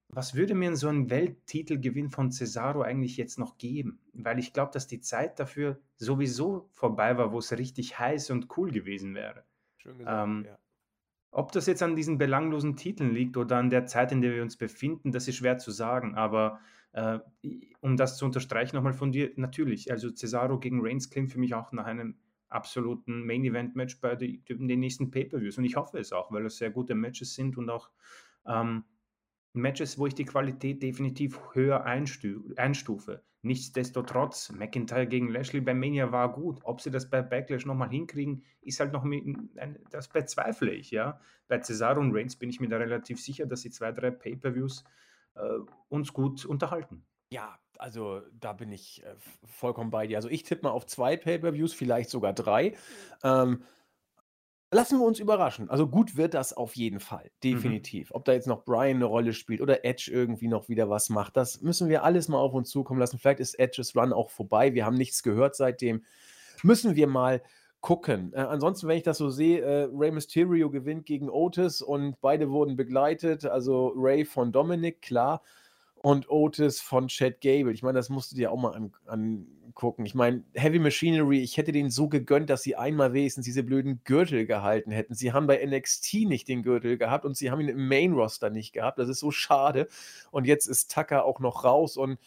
was würde mir so ein Welttitelgewinn von Cesaro eigentlich jetzt noch geben? Weil ich glaube, dass die Zeit dafür sowieso vorbei war, wo es richtig heiß und cool gewesen wäre. Schön gesagt, ähm, ja. Ob das jetzt an diesen belanglosen Titeln liegt oder an der Zeit, in der wir uns befinden, das ist schwer zu sagen. Aber äh, um das zu unterstreichen nochmal von dir, natürlich, also Cesaro gegen Reigns klingt für mich auch nach einem absoluten Main-Event-Match bei den nächsten Pay-Per-Views und ich hoffe es auch, weil es sehr gute Matches sind und auch ähm, Matches, wo ich die Qualität definitiv höher einstu einstufe. Nichtsdestotrotz, McIntyre gegen Lashley bei Mania war gut. Ob sie das bei Backlash nochmal hinkriegen, ist halt noch, mit, das bezweifle ich, ja. Bei Cesaro und Reigns bin ich mir da relativ sicher, dass sie zwei, drei Pay-Per-Views äh, uns gut unterhalten. Ja, also da bin ich äh, vollkommen bei dir. Also ich tippe mal auf zwei Pay-per-Views, vielleicht sogar drei. Ähm, lassen wir uns überraschen. Also gut wird das auf jeden Fall, mhm. definitiv. Mhm. Ob da jetzt noch Brian eine Rolle spielt oder Edge irgendwie noch wieder was macht, das müssen wir alles mal auf uns zukommen lassen. Vielleicht ist Edges Run auch vorbei. Wir haben nichts gehört seitdem. Müssen wir mal gucken. Äh, ansonsten, wenn ich das so sehe, äh, Rey Mysterio gewinnt gegen Otis und beide wurden begleitet. Also Ray von Dominic, klar, und Otis von Chad Gable. Ich meine, das musst du dir auch mal an, angucken. Ich meine, Heavy Machinery, ich hätte denen so gegönnt, dass sie einmal wenigstens diese blöden Gürtel gehalten hätten. Sie haben bei NXT nicht den Gürtel gehabt und sie haben ihn im Main Roster nicht gehabt. Das ist so schade. Und jetzt ist Tucker auch noch raus und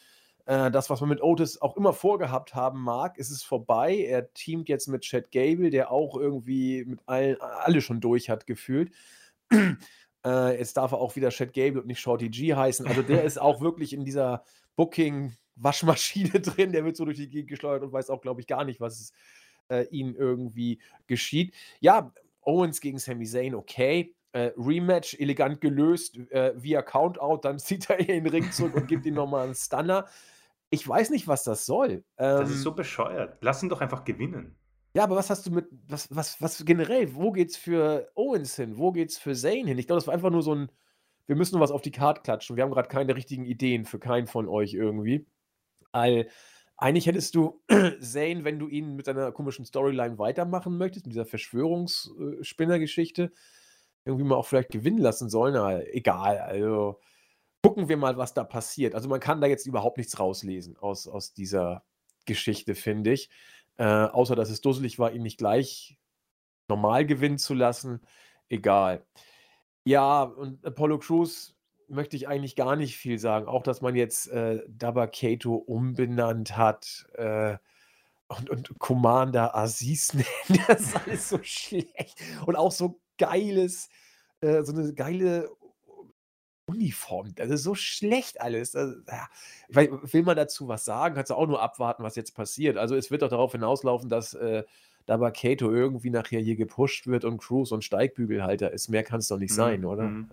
äh, das, was man mit Otis auch immer vorgehabt haben mag, ist es vorbei. Er teamt jetzt mit Chad Gable, der auch irgendwie mit allen, alle schon durch hat gefühlt. Äh, jetzt darf er auch wieder Chad Gable und nicht Shorty G heißen. Also der ist auch wirklich in dieser Booking-Waschmaschine drin. Der wird so durch die Gegend geschleudert und weiß auch, glaube ich, gar nicht, was äh, ihm irgendwie geschieht. Ja, Owens gegen Sami Zayn, okay. Äh, Rematch elegant gelöst äh, via Countout, dann zieht er in den Ring zurück und gibt ihm nochmal einen Stunner. Ich weiß nicht, was das soll. Das ist Ähm, so bescheuert. Lass ihn doch einfach gewinnen. Ja, aber was hast du mit, was, was, was generell, wo geht's für Owens hin? Wo geht's für Zayn hin? Ich glaube, das war einfach nur so ein, wir müssen nur was auf die Karte klatschen. Wir haben gerade keine richtigen Ideen für keinen von euch irgendwie. All, eigentlich hättest du Zayn, wenn du ihn mit seiner komischen Storyline weitermachen möchtest, mit dieser Verschwörungsspinner-Geschichte, irgendwie mal auch vielleicht gewinnen lassen sollen. Aber egal, also gucken wir mal, was da passiert. Also man kann da jetzt überhaupt nichts rauslesen aus, aus dieser Geschichte, finde ich. Äh, außer, dass es dusselig war, ihn nicht gleich normal gewinnen zu lassen. Egal. Ja, und Apollo Crews möchte ich eigentlich gar nicht viel sagen. Auch, dass man jetzt äh, Daba Kato umbenannt hat äh, und, und Commander Aziz nennt. Das ist alles so schlecht. Und auch so geiles, äh, so eine geile Uniform. Das ist so schlecht alles. Das, ja. Will man dazu was sagen? Kannst du auch nur abwarten, was jetzt passiert. Also es wird doch darauf hinauslaufen, dass äh, Daba Kato irgendwie nachher hier gepusht wird und Cruz und Steigbügelhalter ist. Mehr kann es doch nicht sein, Mhm, oder? mhm.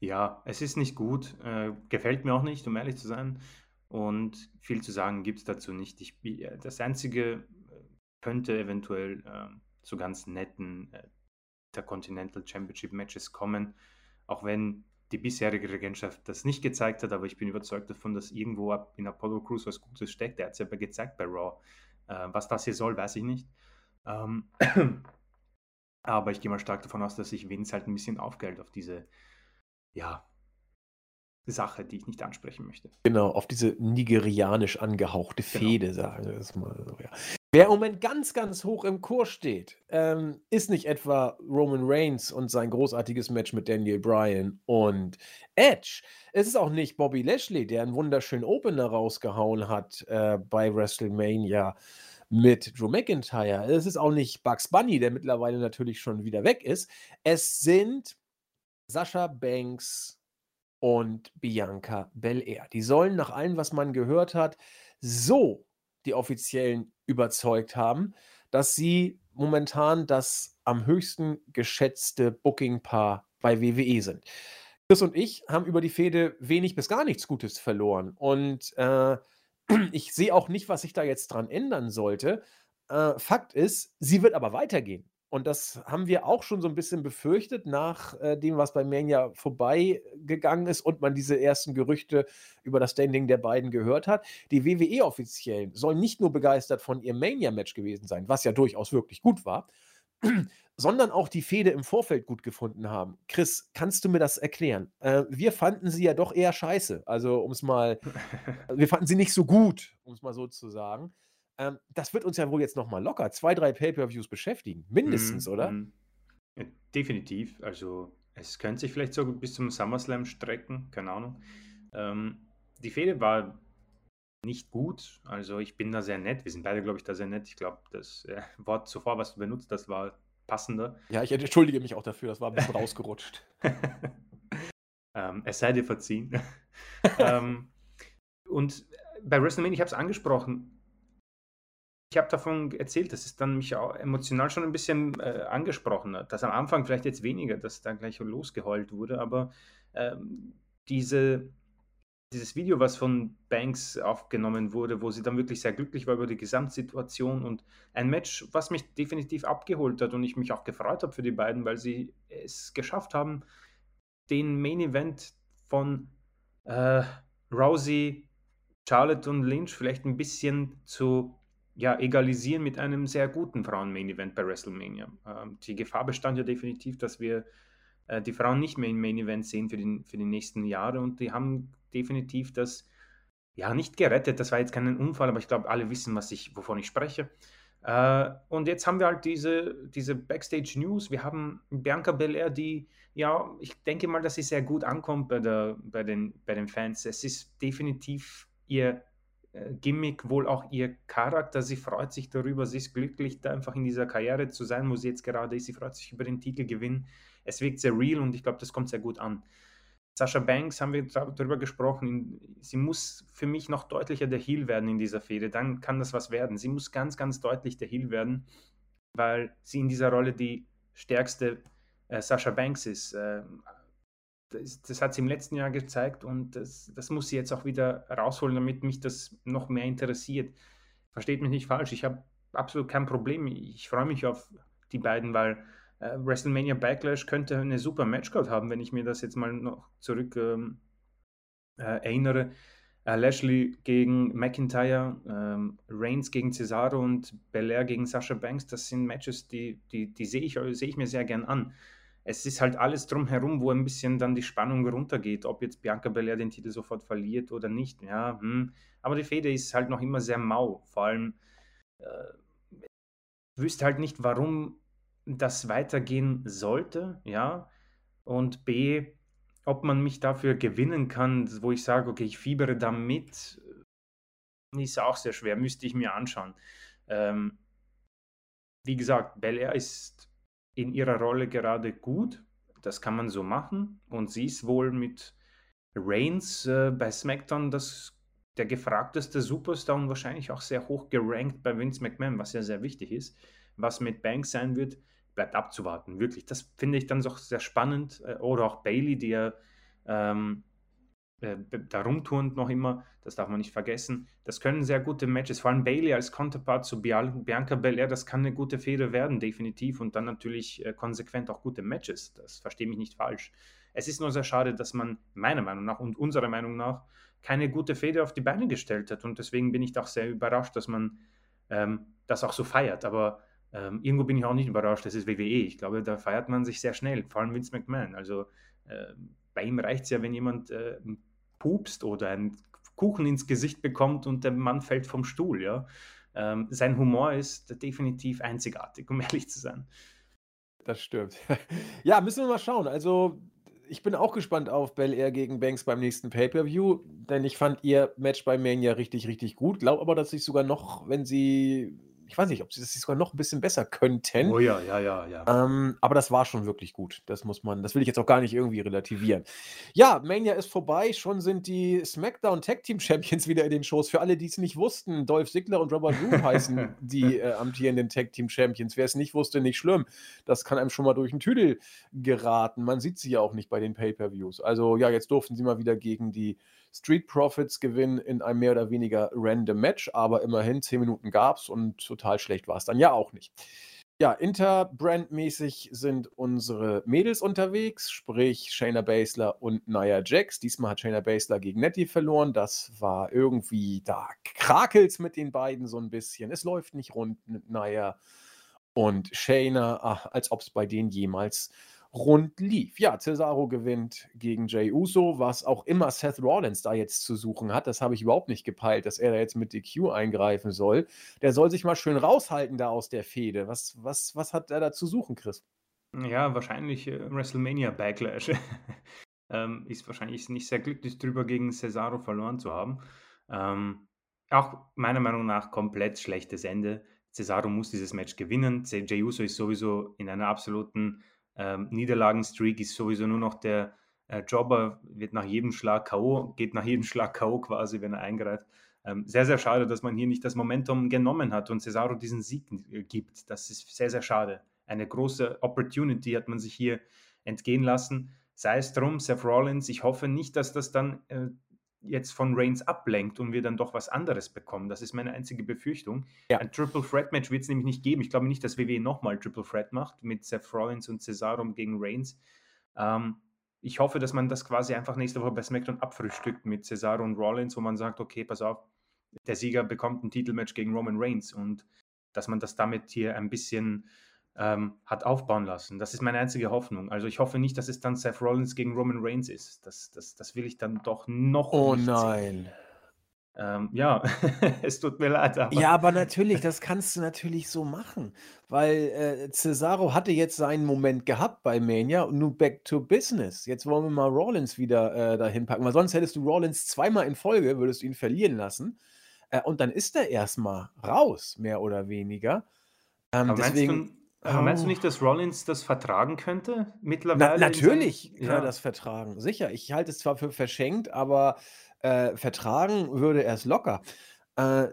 Ja, es ist nicht gut. Äh, gefällt mir auch nicht, um ehrlich zu sein. Und viel zu sagen gibt es dazu nicht. Ich, äh, das Einzige äh, könnte eventuell äh, zu ganz netten äh, Intercontinental Championship Matches kommen, auch wenn die bisherige Regentschaft das nicht gezeigt hat, aber ich bin überzeugt davon, dass irgendwo in Apollo Crews was Gutes steckt. Er hat es ja gezeigt bei Raw. Äh, was das hier soll, weiß ich nicht. Ähm, aber ich gehe mal stark davon aus, dass sich Vince halt ein bisschen aufgehält auf diese, ja, Sache, die ich nicht ansprechen möchte. Genau, auf diese nigerianisch angehauchte Genau. Fehde, sagen wir das mal so, ja. Wer im Moment ganz, ganz hoch im Kurs steht, ähm, ist nicht etwa Roman Reigns und sein großartiges Match mit Daniel Bryan und Edge. Es ist auch nicht Bobby Lashley, der einen wunderschönen Opener rausgehauen hat äh, bei WrestleMania mit Drew McIntyre. Es ist auch nicht Bugs Bunny, der mittlerweile natürlich schon wieder weg ist. Es sind Sascha Banks und Bianca Belair. Die sollen nach allem, was man gehört hat, so die Offiziellen überzeugt haben, dass sie momentan das am höchsten geschätzte Booking-Paar bei WWE sind. Chris und ich haben über die Fehde wenig bis gar nichts Gutes verloren. Und äh, ich sehe auch nicht, was sich da jetzt dran ändern sollte. Äh, Fakt ist, sie wird aber weitergehen. Und das haben wir auch schon so ein bisschen befürchtet, nach äh, dem, was bei Mania vorbeigegangen ist und man diese ersten Gerüchte über das Standing der beiden gehört hat. Die WWE-Offiziellen sollen nicht nur begeistert von ihrem Mania-Match gewesen sein, was ja durchaus wirklich gut war, sondern auch die Fehde im Vorfeld gut gefunden haben. Chris, kannst du mir das erklären? Äh, wir fanden sie ja doch eher scheiße. Also, um es mal, wir fanden sie nicht so gut, um es mal so zu sagen. Ähm, das wird uns ja wohl jetzt nochmal locker zwei, drei Pay-Per-Views beschäftigen. Mindestens, Mhm, oder? mhm. Ja, definitiv. Also es könnte sich vielleicht so bis zum SummerSlam strecken, keine Ahnung. Ähm, die Fehde war nicht gut. Also ich bin da sehr nett. Wir sind beide, glaube ich, da sehr nett. Ich glaube, das äh, Wort zuvor, was du benutzt hast, war passender. Ja, ich entschuldige mich auch dafür, das war ein bisschen rausgerutscht. ähm, es sei dir verziehen. ähm, und bei WrestleMania, ich habe es angesprochen, habe davon erzählt, dass es dann mich auch emotional schon ein bisschen äh, angesprochen hat. Dass am Anfang vielleicht jetzt weniger, dass da gleich losgeheult wurde, aber ähm, diese, dieses Video, was von Banks aufgenommen wurde, wo sie dann wirklich sehr glücklich war über die Gesamtsituation und ein Match, was mich definitiv abgeholt hat und ich mich auch gefreut habe für die beiden, weil sie es geschafft haben, den Main Event von äh, Rousey, Charlotte und Lynch vielleicht ein bisschen zu ja, egalisieren mit einem sehr guten Frauen-Main-Event bei WrestleMania. Ähm, die Gefahr bestand ja definitiv, dass wir äh, die Frauen nicht mehr im Main-Event sehen für die, für die nächsten Jahre und die haben definitiv das ja nicht gerettet. Das war jetzt kein Unfall, aber ich glaube, alle wissen, was ich, wovon ich spreche. Äh, und jetzt haben wir halt diese, diese Backstage-News. Wir haben Bianca Belair, die, ja, ich denke mal, dass sie sehr gut ankommt bei, der, bei, den, bei den Fans. Es ist definitiv ihr Gimmick, wohl auch ihr Charakter. Sie freut sich darüber, sie ist glücklich, da einfach in dieser Karriere zu sein, wo sie jetzt gerade ist. Sie freut sich über den Titelgewinn. Es wirkt sehr real und ich glaube, das kommt sehr gut an. Sascha Banks haben wir darüber gesprochen. Sie muss für mich noch deutlicher der Heel werden in dieser Fehde. Dann kann das was werden. Sie muss ganz, ganz deutlich der Heel werden, weil sie in dieser Rolle die stärkste äh, Sascha Banks ist. Äh, das, das, hat sie im letzten Jahr gezeigt und das, das muss sie jetzt auch wieder rausholen, damit mich das noch mehr interessiert. Versteht mich nicht falsch, ich habe absolut kein Problem. Ich freue mich auf die beiden, weil äh, WrestleMania Backlash könnte eine super Matchcard haben, wenn ich mir das jetzt mal noch zurück ähm, äh, erinnere. Äh, Lashley gegen McIntyre, ähm, Reigns gegen Cesaro und Belair gegen Sasha Banks, das sind Matches, die, die, die sehe ich, seh ich mir sehr gern an. Es ist halt alles drumherum, wo ein bisschen dann die Spannung runtergeht, ob jetzt Bianca Belair den Titel sofort verliert oder nicht. Ja, hm. Aber die Fede ist halt noch immer sehr mau. Vor allem äh, wüsste halt nicht, warum das weitergehen sollte, ja. Und B, ob man mich dafür gewinnen kann, wo ich sage, okay, ich fiebere da mit, ist auch sehr schwer, müsste ich mir anschauen. Ähm, wie gesagt, Bel Air ist in ihrer Rolle gerade gut, das kann man so machen und sie ist wohl mit Reigns äh, bei SmackDown das, der gefragteste Superstar und wahrscheinlich auch sehr hoch gerankt bei Vince McMahon, was ja sehr wichtig ist. Was mit Banks sein wird, bleibt abzuwarten. Wirklich, das finde ich dann doch sehr spannend. Äh, oder auch Bailey, die ja ähm, äh, da rumturnt noch immer, das darf man nicht vergessen. Das können sehr gute Matches, vor allem Bailey als Counterpart zu Bianca Belair, das kann eine gute Fehde werden, definitiv. Und dann natürlich äh, konsequent auch gute Matches. Das verstehe mich nicht falsch. Es ist nur sehr schade, dass man meiner Meinung nach und unserer Meinung nach keine gute Fehde auf die Beine gestellt hat. Und deswegen bin ich doch sehr überrascht, dass man ähm, das auch so feiert. Aber ähm, irgendwo bin ich auch nicht überrascht, das ist WWE. Ich glaube, da feiert man sich sehr schnell, vor allem Vince McMahon. Also äh, bei ihm reicht es ja, wenn jemand äh, pupst oder einen Kuchen ins Gesicht bekommt und der Mann fällt vom Stuhl. Ja? Ähm, sein Humor ist definitiv einzigartig, um ehrlich zu sein. Das stimmt. ja, müssen wir mal schauen. Also ich bin auch gespannt auf Bel Air gegen Banks beim nächsten Pay-Per-View, denn ich fand ihr Match bei Mania richtig, richtig gut. Glaube aber, dass ich sogar noch, wenn sie ich weiß nicht, ob sie das sogar noch ein bisschen besser könnten. Oh ja, ja, ja, ja. Ähm, aber das war schon wirklich gut. Das muss man, das will ich jetzt auch gar nicht irgendwie relativieren. Ja, Mania ist vorbei. Schon sind die SmackDown Tag Team Champions wieder in den Shows. Für alle, die es nicht wussten, Dolph Ziggler und Robert Roode heißen die äh, amtierenden Tag Team Champions. Wer es nicht wusste, nicht schlimm. Das kann einem schon mal durch den Tüdel geraten. Man sieht sie ja auch nicht bei den Pay-Per-Views. Also ja, jetzt durften sie mal wieder gegen die Street Profits gewinnen in einem mehr oder weniger random Match, aber immerhin 10 Minuten gab es und total schlecht war es dann ja auch nicht. Ja, Interbrand-mäßig sind unsere Mädels unterwegs, sprich Shayna Baszler und Nia Jax. Diesmal hat Shayna Baszler gegen Nettie verloren. Das war irgendwie, da krakelt mit den beiden so ein bisschen. Es läuft nicht rund mit Nia und Shayna, ach, als ob es bei denen jemals rund lief. Ja, Cesaro gewinnt gegen Jay Uso, was auch immer Seth Rollins da jetzt zu suchen hat. Das habe ich überhaupt nicht gepeilt, dass er da jetzt mit DQ eingreifen soll. Der soll sich mal schön raushalten da aus der Fehde. Was, was, was hat er da zu suchen, Chris? Ja, wahrscheinlich äh, WrestleMania Backlash. ähm, ist wahrscheinlich nicht sehr glücklich drüber, gegen Cesaro verloren zu haben. Ähm, auch meiner Meinung nach komplett schlechtes Ende. Cesaro muss dieses Match gewinnen. Jey Uso ist sowieso in einer absoluten ähm, Niederlagenstreak ist sowieso nur noch der äh, Jobber, wird nach jedem Schlag K.O., geht nach jedem Schlag K.O. quasi, wenn er eingreift. Ähm, sehr, sehr schade, dass man hier nicht das Momentum genommen hat und Cesaro diesen Sieg äh, gibt. Das ist sehr, sehr schade. Eine große Opportunity hat man sich hier entgehen lassen. Sei es drum, Seth Rollins, ich hoffe nicht, dass das dann äh, jetzt von Reigns ablenkt und wir dann doch was anderes bekommen. Das ist meine einzige Befürchtung. Ja. Ein Triple Threat Match wird es nämlich nicht geben. Ich glaube nicht, dass WWE nochmal Triple Threat macht mit Seth Rollins und Cesaro gegen Reigns. Ähm, ich hoffe, dass man das quasi einfach nächste Woche bei SmackDown abfrühstückt mit Cesaro und Rollins, wo man sagt, okay, pass auf, der Sieger bekommt ein Titelmatch gegen Roman Reigns und dass man das damit hier ein bisschen ähm, hat aufbauen lassen. Das ist meine einzige Hoffnung. Also ich hoffe nicht, dass es dann Seth Rollins gegen Roman Reigns ist. Das, das, das will ich dann doch noch oh, nein. Ähm, ja, es tut mir leid. Aber ja, aber natürlich, das kannst du natürlich so machen. Weil äh, Cesaro hatte jetzt seinen Moment gehabt bei Mania und nun back to business. Jetzt wollen wir mal Rollins wieder äh, dahin packen, weil sonst hättest du Rollins zweimal in Folge, würdest du ihn verlieren lassen. Äh, und dann ist er erstmal raus, mehr oder weniger. Ähm, deswegen. Aber meinst du nicht, dass Rollins das vertragen könnte mittlerweile? Na, natürlich kann ja. er das vertragen, sicher. Ich halte es zwar für verschenkt, aber äh, vertragen würde er es locker. Äh,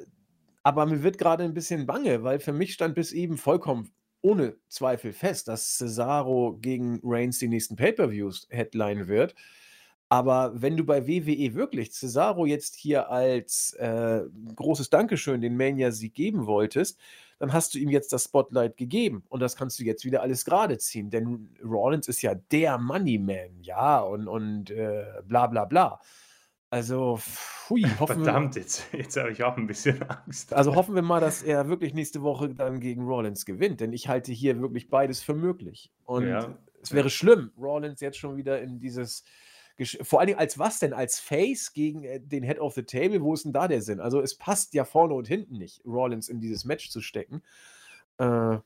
aber mir wird gerade ein bisschen bange, weil für mich stand bis eben vollkommen ohne Zweifel fest, dass Cesaro gegen Reigns die nächsten Pay-per-Views Headline wird. Aber wenn du bei WWE wirklich Cesaro jetzt hier als äh, großes Dankeschön den Mania-Sieg geben wolltest, dann hast du ihm jetzt das Spotlight gegeben und das kannst du jetzt wieder alles gerade ziehen, denn Rollins ist ja der Moneyman, ja, und, und äh, bla bla bla. Also, hui, hoffen Verdammt, jetzt, jetzt habe ich auch ein bisschen Angst. Also hoffen wir mal, dass er wirklich nächste Woche dann gegen Rollins gewinnt, denn ich halte hier wirklich beides für möglich. Und ja, es wäre ja. schlimm, Rollins jetzt schon wieder in dieses vor allen Dingen als was denn? Als Face gegen äh, den Head of the Table? Wo ist denn da der Sinn? Also es passt ja vorne und hinten nicht, Rollins in dieses Match zu stecken. Äh,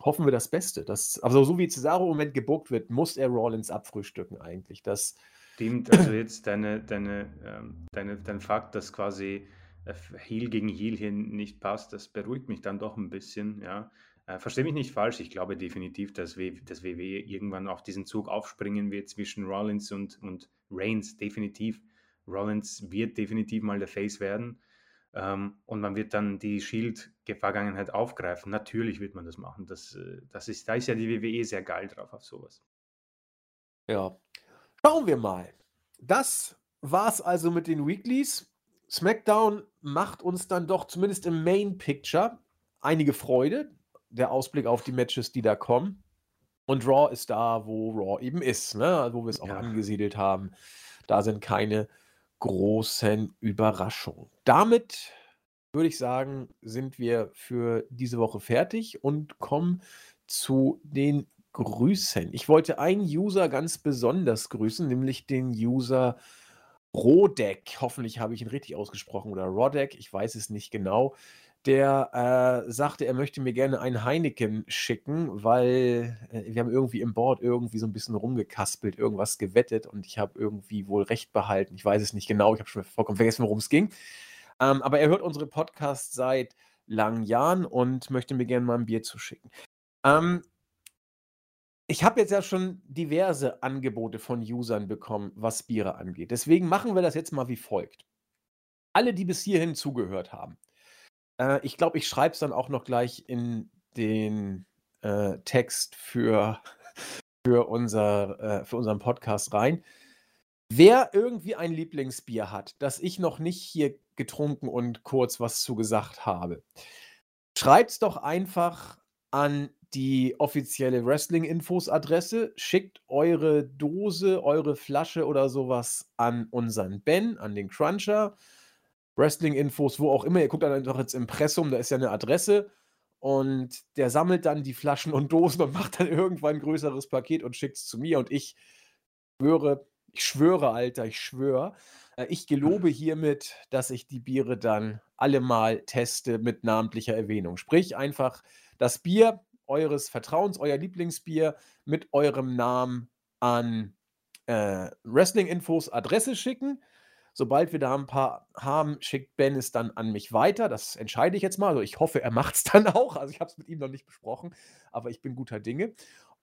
hoffen wir das Beste. Das, also so wie Cesaro im Moment gebuckt wird, muss er Rollins abfrühstücken eigentlich. Das Stimmt, also jetzt deine, deine, ähm, deine, dein Fakt, dass quasi äh, Heel gegen Heel hier nicht passt, das beruhigt mich dann doch ein bisschen, ja. Äh, Verstehe mich nicht falsch, ich glaube definitiv, dass, w, dass WWE irgendwann auf diesen Zug aufspringen wird zwischen Rollins und, und Reigns, definitiv. Rollins wird definitiv mal der Face werden ähm, und man wird dann die Shield-Vergangenheit aufgreifen. Natürlich wird man das machen. Das, äh, das ist, da ist ja die WWE sehr geil drauf auf sowas. Ja. Schauen wir mal. Das war's also mit den Weeklies. SmackDown macht uns dann doch zumindest im Main Picture einige Freude der Ausblick auf die Matches, die da kommen. Und Raw ist da, wo Raw eben ist, ne? Also, wo wir es auch ja. angesiedelt haben. Da sind keine großen Überraschungen. Damit würde ich sagen, sind wir für diese Woche fertig und kommen zu den Grüßen. Ich wollte einen User ganz besonders grüßen, nämlich den User Rodek. Hoffentlich habe ich ihn richtig ausgesprochen oder Rodek, ich weiß es nicht genau der äh, sagte, er möchte mir gerne einen Heineken schicken, weil äh, wir haben irgendwie im Board irgendwie so ein bisschen rumgekaspelt, irgendwas gewettet und ich habe irgendwie wohl recht behalten. Ich weiß es nicht genau, ich habe schon vollkommen vergessen, worum es ging. Ähm, aber er hört unsere Podcasts seit langen Jahren und möchte mir gerne mal ein Bier zuschicken. Ähm, ich habe jetzt ja schon diverse Angebote von Usern bekommen, was Biere angeht. Deswegen machen wir das jetzt mal wie folgt. Alle, die bis hierhin zugehört haben, äh, ich glaube, ich schreibe es dann auch noch gleich in den äh, Text für, für, unser, äh, für unseren Podcast rein. Wer irgendwie ein Lieblingsbier hat, das ich noch nicht hier getrunken und kurz was zu gesagt habe, schreibt es doch einfach an die offizielle Wrestling-Infos-Adresse, schickt eure Dose, eure Flasche oder sowas an unseren Ben, an den Cruncher. Wrestling-Infos, wo auch immer. Ihr guckt dann einfach ins Impressum, da ist ja eine Adresse und der sammelt dann die Flaschen und Dosen und macht dann irgendwann ein größeres Paket und schickt es zu mir und ich schwöre, ich schwöre, Alter, ich schwöre, äh, ich gelobe hiermit, dass ich die Biere dann alle mal teste mit namentlicher Erwähnung. Sprich, einfach das Bier eures Vertrauens, euer Lieblingsbier mit eurem Namen an äh, Wrestling-Infos Adresse schicken Sobald wir da ein paar haben, schickt Ben es dann an mich weiter. Das entscheide ich jetzt mal. Also ich hoffe, er macht es dann auch. Also ich habe es mit ihm noch nicht besprochen, aber ich bin guter Dinge.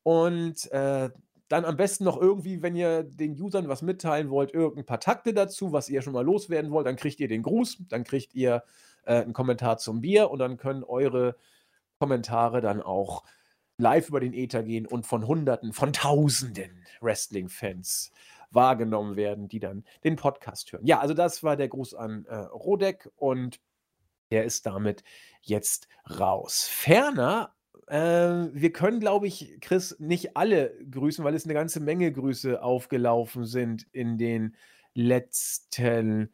Und äh, dann am besten noch irgendwie, wenn ihr den Usern was mitteilen wollt, irgendein paar Takte dazu, was ihr schon mal loswerden wollt, dann kriegt ihr den Gruß, dann kriegt ihr äh, einen Kommentar zum Bier und dann können eure Kommentare dann auch live über den Ether gehen und von Hunderten, von Tausenden Wrestling-Fans wahrgenommen werden, die dann den Podcast hören. Ja, also das war der Gruß an äh, Rodek und der ist damit jetzt raus. Ferner, äh, wir können, glaube ich, Chris, nicht alle grüßen, weil es eine ganze Menge Grüße aufgelaufen sind in den letzten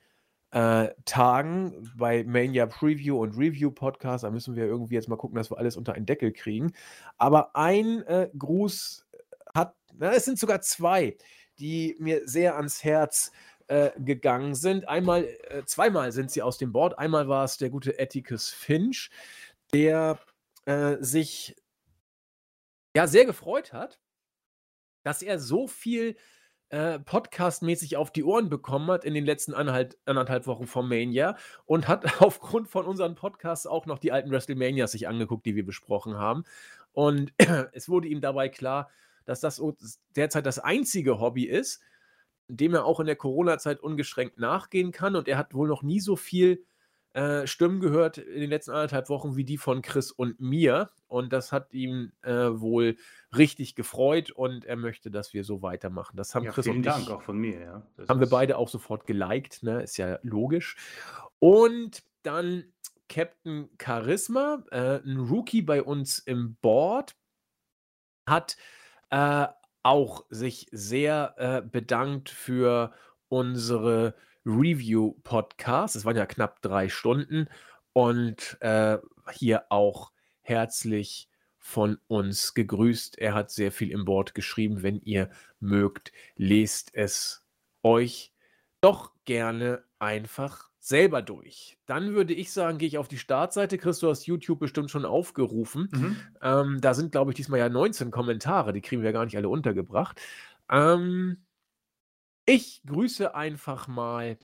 äh, Tagen bei Mania Preview und Review Podcast. Da müssen wir irgendwie jetzt mal gucken, dass wir alles unter einen Deckel kriegen. Aber ein äh, Gruß hat, na, es sind sogar zwei, die mir sehr ans Herz äh, gegangen sind. Einmal, äh, zweimal sind sie aus dem Board. Einmal war es der gute Atticus Finch, der äh, sich ja sehr gefreut hat, dass er so viel äh, podcastmäßig auf die Ohren bekommen hat in den letzten anderthalb, anderthalb Wochen vom Mania und hat aufgrund von unseren Podcasts auch noch die alten WrestleManias sich angeguckt, die wir besprochen haben. Und es wurde ihm dabei klar, dass das derzeit das einzige Hobby ist, dem er auch in der Corona-Zeit ungeschränkt nachgehen kann. Und er hat wohl noch nie so viel äh, Stimmen gehört in den letzten anderthalb Wochen wie die von Chris und mir. Und das hat ihn äh, wohl richtig gefreut und er möchte, dass wir so weitermachen. Das haben Ja, Chris vielen und Dank ich, auch von mir, ja. Haben wir beide auch sofort geliked, ne? Ist ja logisch. Und dann Captain Charisma, äh, ein Rookie bei uns im Board, hat äh, auch sich sehr äh, bedankt für unsere Review-Podcasts. Es waren ja knapp drei Stunden und äh, hier auch herzlich von uns gegrüßt. Er hat sehr viel im Board geschrieben. Wenn ihr mögt, lest es euch doch gerne einfach selber durch. Dann würde ich sagen, gehe ich auf die Startseite. Chris, du hast YouTube bestimmt schon aufgerufen. Mhm. Ähm, da sind, glaube ich, diesmal ja 19 Kommentare. Die kriegen wir gar nicht alle untergebracht. Ähm, ich grüße einfach mal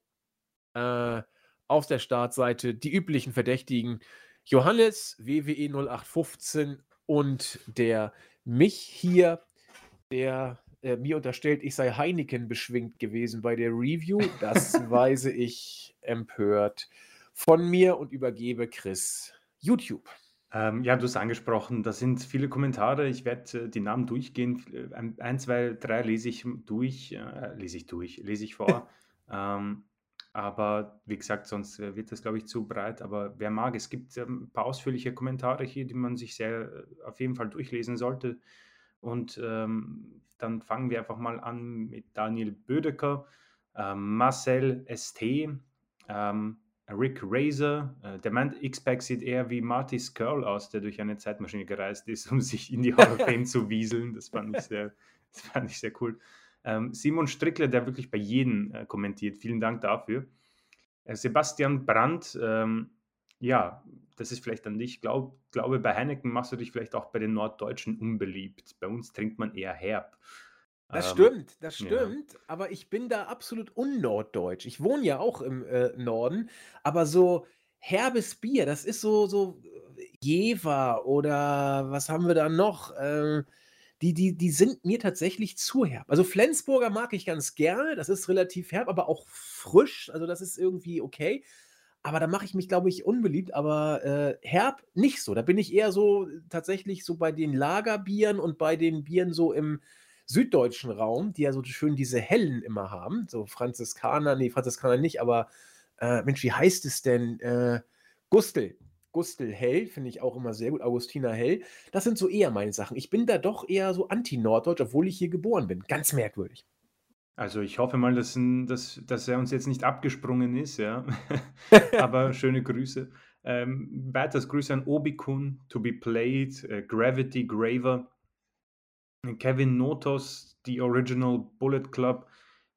äh, auf der Startseite die üblichen Verdächtigen. Johannes, WWE 0815 und der mich hier, der äh, mir unterstellt, ich sei Heineken beschwingt gewesen bei der Review. Das weise ich empört von mir und übergebe Chris YouTube. Ähm, ja, du hast angesprochen, da sind viele Kommentare. Ich werde äh, die Namen durchgehen. Äh, ein- Eins, zwei, drei lese ich durch, äh, lese ich durch, lese ich vor. ähm, aber wie gesagt, sonst äh, wird das, glaube ich, zu breit. Aber wer mag, es gibt ähm, ein paar ausführliche Kommentare hier, die man sich sehr äh, auf jeden Fall durchlesen sollte. Und ähm, dann fangen wir einfach mal an mit Daniel Bödecker, ähm, Marcel ST, ähm, Rick Razor. Äh, der Mann X-Pack sieht eher wie Marty Skrull aus, der durch eine Zeitmaschine gereist ist, um sich in die Hall of Fame zu wieseln. Das fand ich sehr, das fand ich sehr cool. Ähm, Simon Strickler, der wirklich bei jedem äh, kommentiert. Vielen Dank dafür. Äh, Sebastian Brandt, ähm, ja, das ist vielleicht an dich. Glaub, glaube, bei Heineken machst du dich vielleicht auch bei den Norddeutschen unbeliebt. Bei uns trinkt man eher herb. Das Ähm, stimmt, das ja. stimmt, aber ich bin da absolut unnorddeutsch. Ich wohne ja auch im äh, Norden, aber so herbes Bier, das ist so, so äh, Jever oder was haben wir da noch? Ähm, die, die, die sind mir tatsächlich zu herb. Also Flensburger mag ich ganz gerne, das ist relativ herb, aber auch frisch, also das ist irgendwie okay. Aber da mache ich mich, glaube ich, unbeliebt, aber äh, herb nicht so. Da bin ich eher so äh, tatsächlich so bei den Lagerbieren und bei den Bieren so im süddeutschen Raum, die ja so schön diese hellen immer haben, so Franziskaner, nee, Franziskaner nicht, aber äh, Mensch, wie heißt es denn? Äh, Gustel. Gustel Hell finde ich auch immer sehr gut, Augustiner Hell. Das sind so eher meine Sachen. Ich bin da doch eher so anti-norddeutsch, obwohl ich hier geboren bin. Ganz merkwürdig. Also ich hoffe mal, dass, dass, dass er uns jetzt nicht abgesprungen ist, ja. Aber schöne Grüße. Ähm, weiters Grüße an Obikun, To Be Played, äh, Gravity Graver, Kevin Notos, die Original Bullet Club,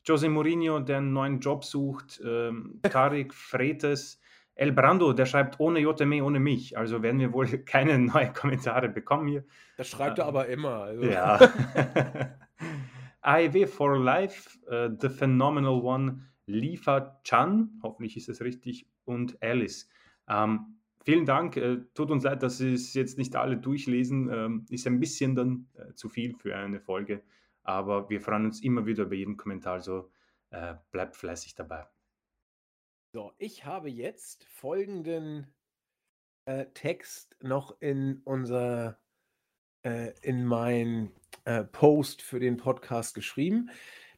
Jose Mourinho, der einen neuen Job sucht, ähm, Tarik Fretes, El Brando, der schreibt ohne JME, ohne mich. Also werden wir wohl keine neuen Kommentare bekommen hier. Das schreibt er Ähm, aber immer. Also. Ja. AEW for Life, äh, The Phenomenal One, Lifa Chan, hoffentlich ist es richtig, und Alice. Ähm, vielen Dank. Äh, tut uns leid, dass Sie es jetzt nicht alle durchlesen. Ähm, ist ein bisschen dann äh, zu viel für eine Folge. Aber wir freuen uns immer wieder über jeden Kommentar. Also bleibt fleißig dabei. So, ich habe jetzt folgenden äh, Text noch in unser, äh, in mein äh, Post für den Podcast geschrieben.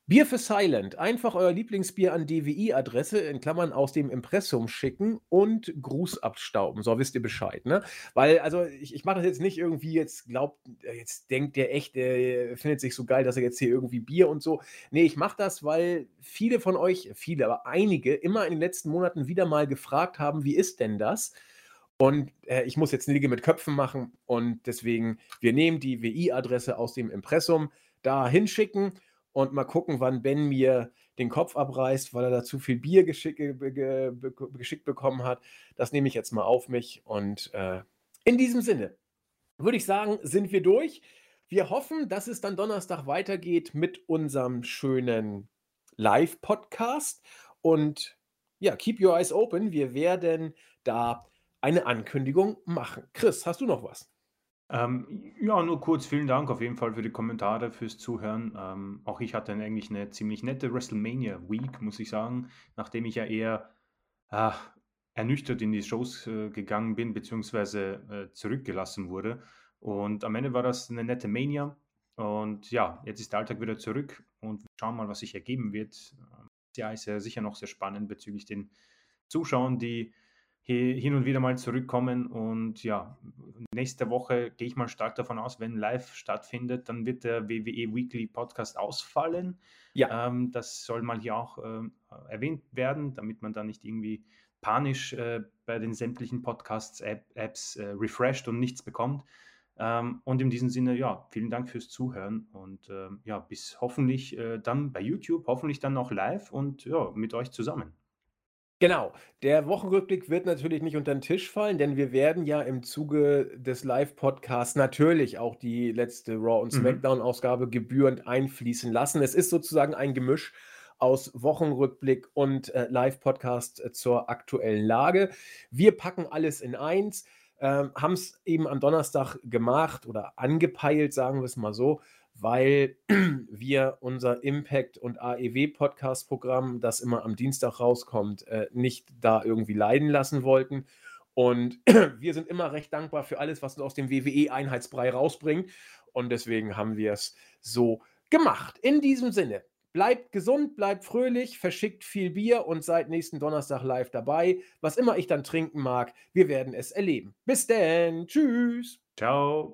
Bier für Silent. Einfach euer Lieblingsbier an DWI-Adresse in Klammern aus dem Impressum schicken und Gruß abstauben. So wisst ihr Bescheid, ne? Weil, also ich, ich mache das jetzt nicht irgendwie, jetzt glaubt, äh, jetzt denkt der echt, der findet sich so geil, dass er jetzt hier irgendwie Bier und so. Nee, ich mache das, weil viele von euch, viele, aber einige, immer in den letzten Monaten wieder mal gefragt haben, wie ist denn das? Und äh, ich muss jetzt Nägel mit Köpfen machen und deswegen, wir nehmen die WI-Adresse aus dem Impressum da hinschicken und mal gucken, wann Ben mir den Kopf abreißt, weil er da zu viel Bier geschick, ge, ge, geschickt bekommen hat. Das nehme ich jetzt mal auf mich und äh, in diesem Sinne würde ich sagen, sind wir durch. Wir hoffen, dass es dann Donnerstag weitergeht mit unserem schönen Live-Podcast. Und ja, keep your eyes open. Wir werden da eine Ankündigung machen. Chris, hast du noch was? Ähm, ja, nur kurz vielen Dank auf jeden Fall für die Kommentare, fürs Zuhören. Ähm, auch ich hatte eigentlich eine ziemlich nette WrestleMania Week, muss ich sagen, nachdem ich ja eher ah, ernüchtert in die Shows, äh, gegangen bin, beziehungsweise, äh, zurückgelassen wurde. Und am Ende war das eine nette Mania. Und ja, jetzt ist der Alltag wieder zurück und wir schauen mal, was sich ergeben wird. Ähm, Jahr ist ja sicher noch sehr spannend bezüglich den Zuschauern, die hin und wieder mal zurückkommen. Und ja, nächste Woche gehe ich mal stark davon aus, wenn live stattfindet, dann wird der WWE Weekly Podcast ausfallen. Ja. Ähm, das soll mal hier auch äh, erwähnt werden, damit man da nicht irgendwie panisch äh, bei den sämtlichen Podcasts, App, Apps äh, refreshed und nichts bekommt. Ähm, und in diesem Sinne, ja, vielen Dank fürs Zuhören und ähm, ja, bis hoffentlich äh, dann bei YouTube, hoffentlich dann auch live und ja, mit euch zusammen. Genau. Der Wochenrückblick wird natürlich nicht unter den Tisch fallen, denn wir werden ja im Zuge des Live-Podcasts natürlich auch die letzte Raw und Mhm. SmackDown-Ausgabe gebührend einfließen lassen. Es ist sozusagen ein Gemisch aus Wochenrückblick und äh, Live-Podcast äh, zur aktuellen Lage. Wir packen alles in eins, ähm, haben es eben am Donnerstag gemacht oder angepeilt, sagen wir es mal so, weil wir unser Impact- und AEW-Podcast-Programm, das immer am Dienstag rauskommt, äh, nicht da irgendwie leiden lassen wollten. Und wir sind immer recht dankbar für alles, was uns aus dem WWE-Einheitsbrei rausbringt. Und deswegen haben wir es so gemacht. In diesem Sinne, bleibt gesund, bleibt fröhlich, verschickt viel Bier und seid nächsten Donnerstag live dabei. Was immer ich dann trinken mag, wir werden es erleben. Bis denn. Tschüss. Ciao.